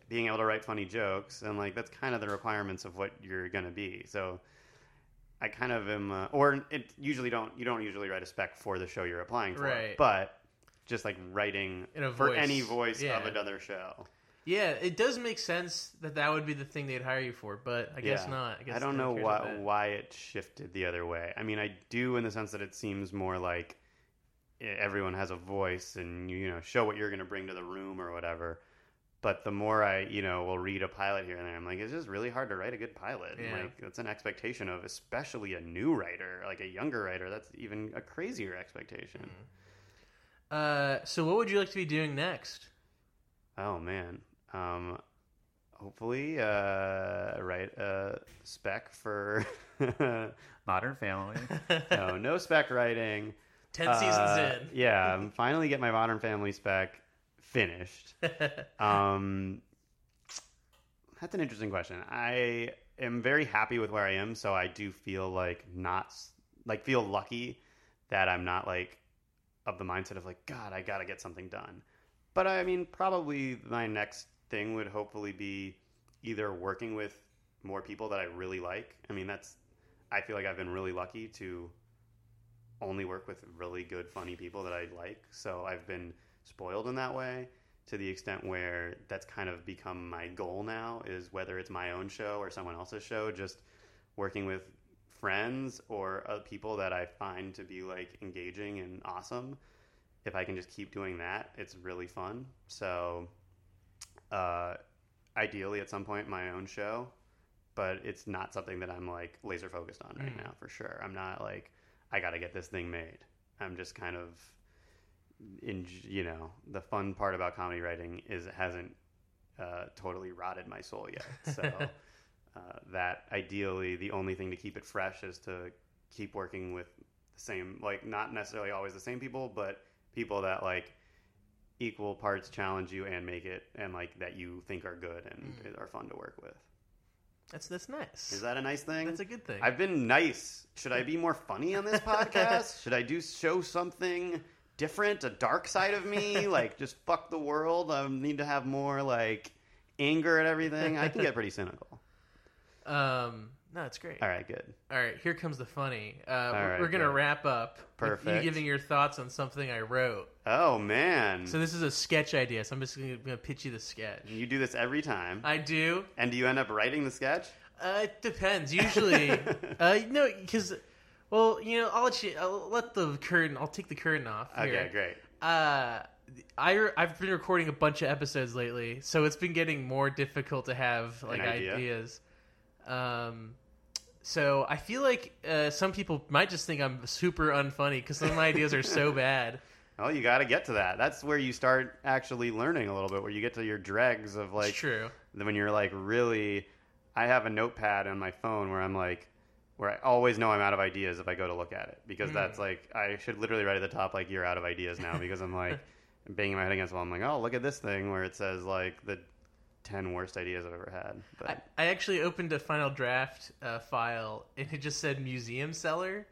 being able to write funny jokes, and like that's kind of the requirements of what you're gonna be. So I kind of am, uh, or it usually don't. You don't usually write a spec for the show you're applying for,
Right.
but just like writing
In a
for
voice.
any voice
Yeah.
of another show.
Yeah, it does make sense that that would be the thing they'd hire you for, but I guess
Yeah.
not. I, guess
I don't know why why it shifted the other way. I mean, I do in the sense that it seems more like eh, everyone has a voice and you, you know show what you're going to bring to the room or whatever. But the more I you know will read a pilot here and there, I'm like, it's just really hard to write a good pilot.
Yeah.
Like that's an expectation of especially a new writer, like a younger writer. That's even a crazier expectation.
Uh, so what would you like to be doing next?
Oh man. Um, hopefully, uh, write a spec for <laughs> Modern Family. no, no <laughs> spec writing.
Ten
Uh,
seasons in.
yeah, I'm <laughs> finally get my Modern Family spec finished. Um, that's an interesting question. I am very happy with where I am, so I do feel like not like feel lucky that I'm not like of the mindset of like God, I got to get something done. But I mean, probably my next thing would hopefully be either working with more people that I really like. I mean, that's I feel like I've been really lucky to only work with really good, funny people that I like. So I've been spoiled in that way to the extent where that's kind of become my goal now is whether it's my own show or someone else's show, just working with friends or uh, people that I find to be like engaging and awesome. If I can just keep doing that, it's really fun. So, uh, ideally, at some point, my own show, but it's not something that I'm like laser focused on right
Mm.
now for sure. I'm not like I got to get this thing made. I'm just kind of in you know the fun part about comedy writing is it hasn't uh, totally rotted my soul yet. <laughs> So uh, that ideally the only thing to keep it fresh is to keep working with the same like not necessarily always the same people, but people that like equal parts challenge you and make it and like that you think are good and are fun to work with.
That's that's nice.
Is that a nice thing?
That's a good thing.
I've been nice. Should I be more funny on this <laughs> podcast? Should I do show something different, a dark side of me, <laughs> like just fuck the world? I need to have more like anger at everything. I can get pretty cynical. <laughs>
Um, no, it's great.
All right, good.
All right, here comes the funny. Uh, we're,
right,
we're gonna
good.
wrap up.
Perfect.
You giving your thoughts on something I wrote.
Oh man.
So this is a sketch idea. So I'm just gonna, gonna pitch you the sketch.
you do this every time.
I do.
and do you end up writing the sketch?
Uh, it depends. <laughs> Usually, uh, no, because, well, you know, I'll let you. I'll let the curtain. I'll take the curtain off.
Okay,
here.
great.
Uh, I I've been recording a bunch of episodes lately, so it's been getting more difficult to have like
idea?
ideas. Um, so I feel like uh, some people might just think I'm super unfunny because some of my ideas are so <laughs> bad.
Well, you got to get to that. That's where you start actually learning a little bit, where you get to your dregs of like
it's true.
when you're like really i have a notepad on my phone where i'm like where i always know i'm out of ideas if i go to look at it because
Hmm.
that's like i should literally write at the top like you're out of ideas now because i'm like <laughs> banging my head against the wall i'm like oh look at this thing where it says like the 10 worst ideas i've ever had but
I, I actually opened a final draft uh, file and it just said museum seller.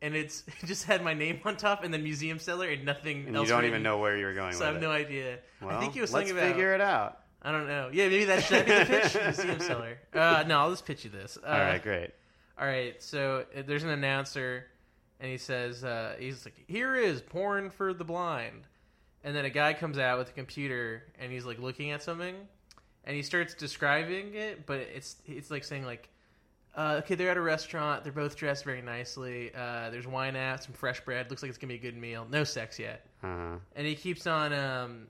And it's <laughs> it just had my name on top and then museum seller and nothing
and you don't even know where you're going
So I have
it.
no idea.
well,
I think it was
talking
about. let's about.
figure it out
I don't know. Yeah, maybe that should be the pitch. <laughs> Museum seller. Uh, no, I'll just pitch you this. Uh,
all right great
All right. So uh, there's an announcer, and he says, uh, "He's like, here is porn for the blind." And then a guy comes out with a computer, and he's like looking at something, and he starts describing it, but it's it's like saying like. Uh, okay, they're at a restaurant. They're both dressed very nicely. Uh, there's wine out, some fresh bread. Looks like it's gonna be a good meal. No sex yet.
uh-huh.
and he keeps on um,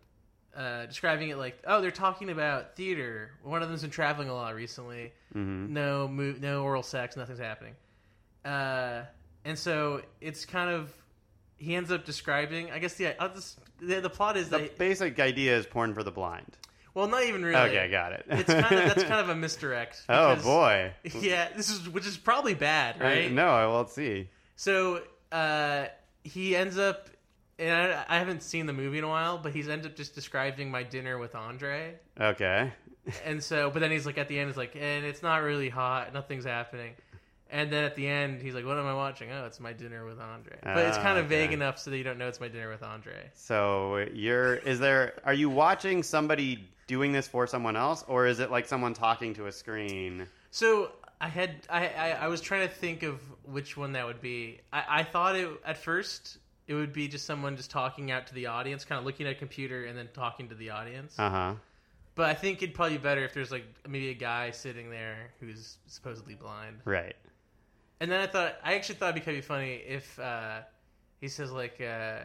uh, describing it like, oh, they're talking about theater. One of them's been traveling a lot recently.
Mm-hmm.
No, mo- no oral sex. Nothing's happening. Uh, and so it's kind of he ends up describing. I guess the I'll just, the, the plot is
the
that
basic idea is porn for the blind
well, not even really.
okay got it
It's kind of that's <laughs> kind of a misdirect.
oh boy <laughs>
Yeah, this is which is probably bad, right?
no i will see
So uh, he ends up, and I, I haven't seen the movie in a while, but he's ended up just describing my dinner with Andre.
okay
And so, but then he's like, at the end, he's like, and it's not really hot, nothing's happening. And then at the end, he's like, "What am I watching? Oh, it's my dinner with Andre." But it's
Ah,
kind of vague
okay.
enough so that you don't know it's my dinner with Andre.
So you're is there are you watching somebody doing this for someone else or is it like someone talking to a screen?
So I had I, I I was trying to think of which one that would be. I, I thought it at first it would be just someone just talking out to the audience, kind of looking at a computer and then talking to the audience.
Uh-huh.
But I think it'd probably be better if there's like maybe a guy sitting there who's supposedly blind.
Right.
And then I thought I actually thought it'd be kind of funny if uh, he says like, uh,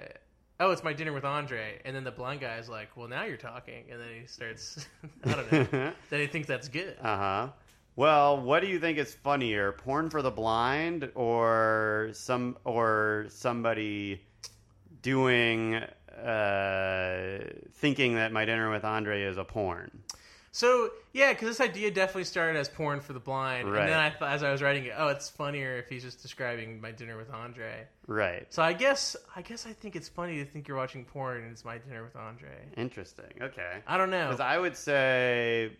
"Oh, it's my dinner with Andre," and then the blind guy is like, "Well, now you're talking," and then he starts, <laughs> I don't know, <laughs> then he thinks that's good.
Uh-huh. Well, what do you think is funnier, porn for the blind or some or somebody doing uh thinking that my dinner with Andre is a porn?
So yeah, because this idea definitely started as porn for the blind,
Right.
and then I thought, as I was writing it, oh, it's funnier if he's just describing my dinner with Andre.
Right.
So I guess I guess I think it's funny to think you're watching porn and it's my dinner with Andre.
Interesting. Okay.
I don't know.
Because I would say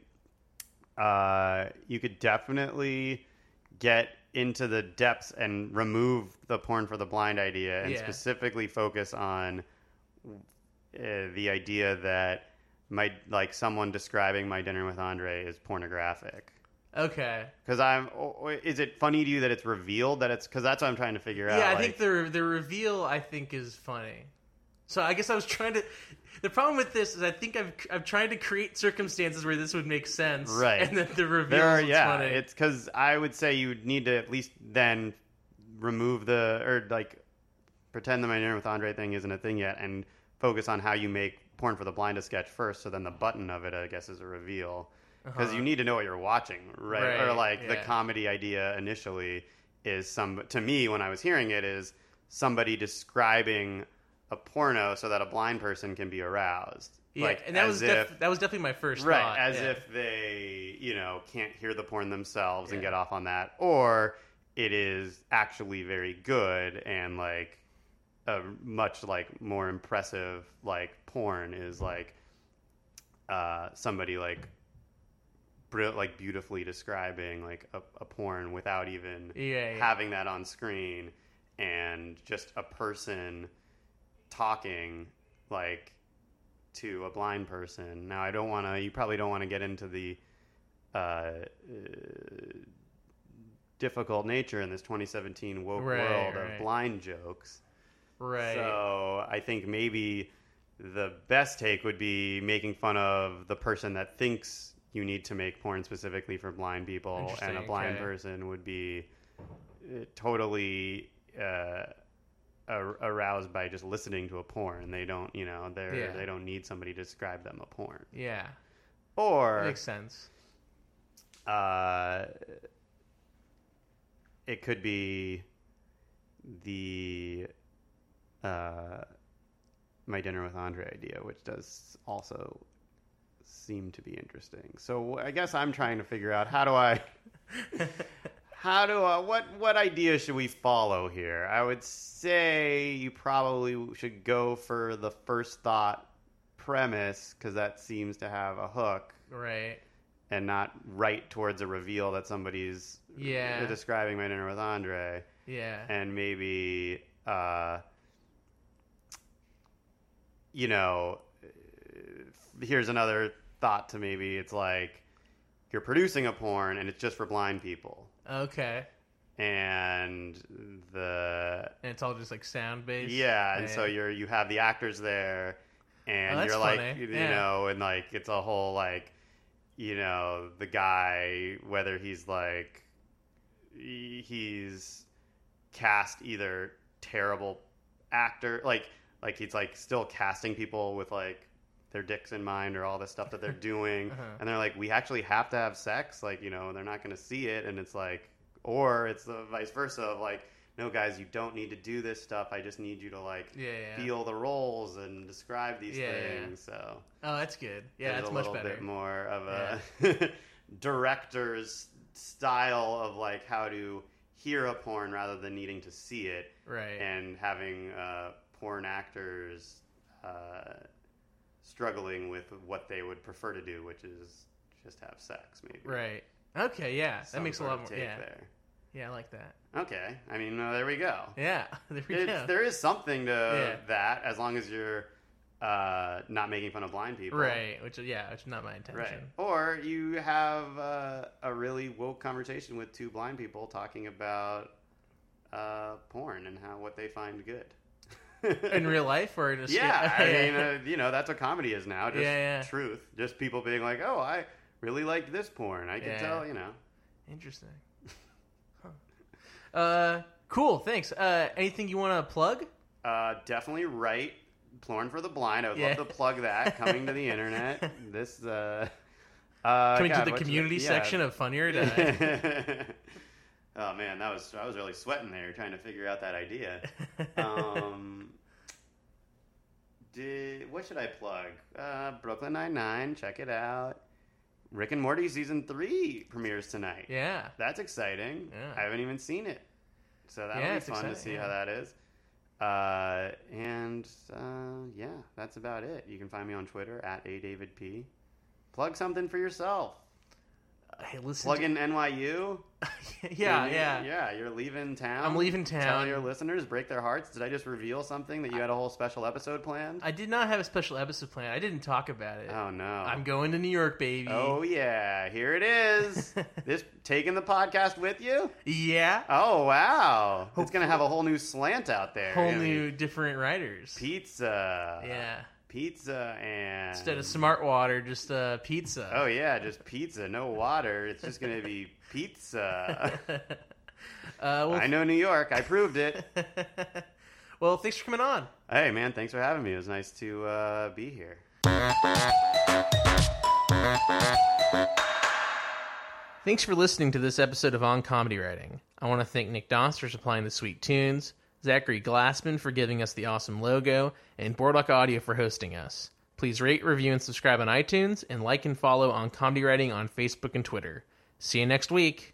uh, you could definitely get into the depths and remove the porn for the blind idea and
Yeah.
specifically focus on uh, the idea that my like someone describing my dinner with Andre is pornographic.
okay.
Because I'm, is it funny to you that it's revealed that it's? Because that's what I'm trying to figure out.
Yeah, I
like-
think the the reveal I think is funny. So I guess I was trying to. The problem with this is I think I've I'm trying to create circumstances where this would make sense,
Right.
And then the reveal
There
is
yeah,
funny.
it's because I would say you would need to at least then remove the or like pretend the my dinner with Andre thing isn't a thing yet, and focus on how you make porn for the blind a sketch first. So then the button of it, I guess, is a reveal because you need to know what you're watching, right? Or
Uh-huh. Right,
like the comedy idea initially is some to me when I was hearing it is somebody describing a porno so that a blind person can be aroused.
yeah,
like,
and that
as
was
if,
def- that was definitely my first
right
thought.
as
yeah.
if they you know can't hear the porn themselves and get off on that or it is actually very good and like a much like more impressive like porn is like uh somebody like like beautifully describing like a, a porn without even
Yeah, yeah.
having that on screen and just a person talking like to a blind person. Now, I don't want to. You probably don't want to get into the uh, uh, difficult nature in this 2017 woke
Right,
world
right.
of blind jokes.
right.
So I think maybe the best take would be making fun of the person that thinks you need to make porn specifically for blind people, and a blind
okay.
person would be uh, totally uh, ar- aroused by just listening to a porn. They don't, you know, they
Yeah.
they don't need somebody to describe them a porn.
yeah,
Or
makes sense.
uh, it could be the uh, my dinner with Andre idea, which does also seem to be interesting. So I guess I'm trying to figure out how do I <laughs> how do I what what idea should we follow here? I would say you probably should go for the first thought premise because that seems to have a hook
Right.
and not right towards a reveal that somebody's
Yeah.
describing my dinner with Andre,
Yeah.
and maybe uh, you know, here's another thought to maybe it's like you're producing a porn and it's just for blind people,
Okay.
and the
And it's all just like sound based.
yeah, and so you're you have the actors there, and
Oh,
you're like
funny.
you
Yeah.
know, and like it's a whole like you know the guy whether he's like he's cast either terrible actor like like he's like still casting people with like their dicks in mind or all the stuff that they're <laughs> doing
Uh-huh.
and they're like we actually have to have sex like you know they're not going to see it and it's like or it's the vice versa of like no guys you don't need to do this stuff i just need you to like
Yeah. yeah.
feel the roles and describe these
Yeah,
things so
Oh, that's good. Yeah,
there's
that's
a
much better.
bit more of a <laughs> director's style of like how to hear a porn rather than needing to see it
Right.
and having uh, porn actors uh, struggling with what they would prefer to do which is just have sex maybe
Right. Okay. Yeah, that makes a lot
of
more. Yeah.
there.
Yeah, I like that.
Okay, I mean, uh, there we go.
Yeah, <laughs> there we
It's,
go.
There is something to
Yeah.
that, as long as you're uh, not making fun of blind people,
Right, which yeah, which is not my intention.
Right. Or you have uh, a really woke conversation with two blind people talking about uh, porn and how what they find good.
In real life or in a <laughs> skit?
Yeah, <laughs> I mean, uh, you know, that's what comedy is now. Just
Yeah, yeah.
truth. Just people being like, "Oh, I really liked this porn." I can
Yeah.
tell, you know.
Interesting. Huh. Uh, cool. Thanks. Uh, anything you want to plug?
Uh, definitely write porn for the blind. I would love to plug that <laughs> coming to the internet. This uh, uh,
Coming
God,
to the community
yeah.
section of Funnier.
Oh man, that was I was really sweating there trying to figure out that idea. Um, did what should I plug? Uh, Brooklyn Nine Nine, check it out. Rick and Morty season three premieres tonight.
yeah.
That's exciting.
Yeah.
I haven't even seen it, so that'll
Yeah,
be fun to see
yeah.
how that is. Uh, and uh, yeah, that's about it. You can find me on Twitter at a David P. Plug something for yourself.
Hey, listen.
Plug
to-
in NYU. <laughs>
yeah,
You're-
yeah.
yeah. You're leaving town.
I'm leaving town.
Tell your listeners, break their hearts. Did I just reveal something that you had a whole special episode planned?
I did not have a special episode planned. I didn't talk about it.
oh no.
I'm going to New York, baby.
Oh yeah, here it is. <laughs> this taking the podcast with you.
yeah.
Oh wow, it's gonna have a whole new slant out there.
Whole
Gonna
new, different writers.
pizza.
Yeah.
pizza and
Instead of smart water, just uh, pizza.
Oh yeah, just pizza, no water. It's just gonna be <laughs> pizza. <laughs>
uh, well,
I know New York. I proved it. <laughs>
well, thanks for coming on.
Hey man, thanks for having me. It was nice to uh, be here.
Thanks for listening to this episode of On Comedy Writing. I want to thank Nick Doss for supplying the sweet tunes, Zachary Glassman for giving us the awesome logo, and Boardwalk Audio for hosting us. Please rate, review, and subscribe on iTunes, and like and follow On Comedy Writing on Facebook and Twitter. See you next week.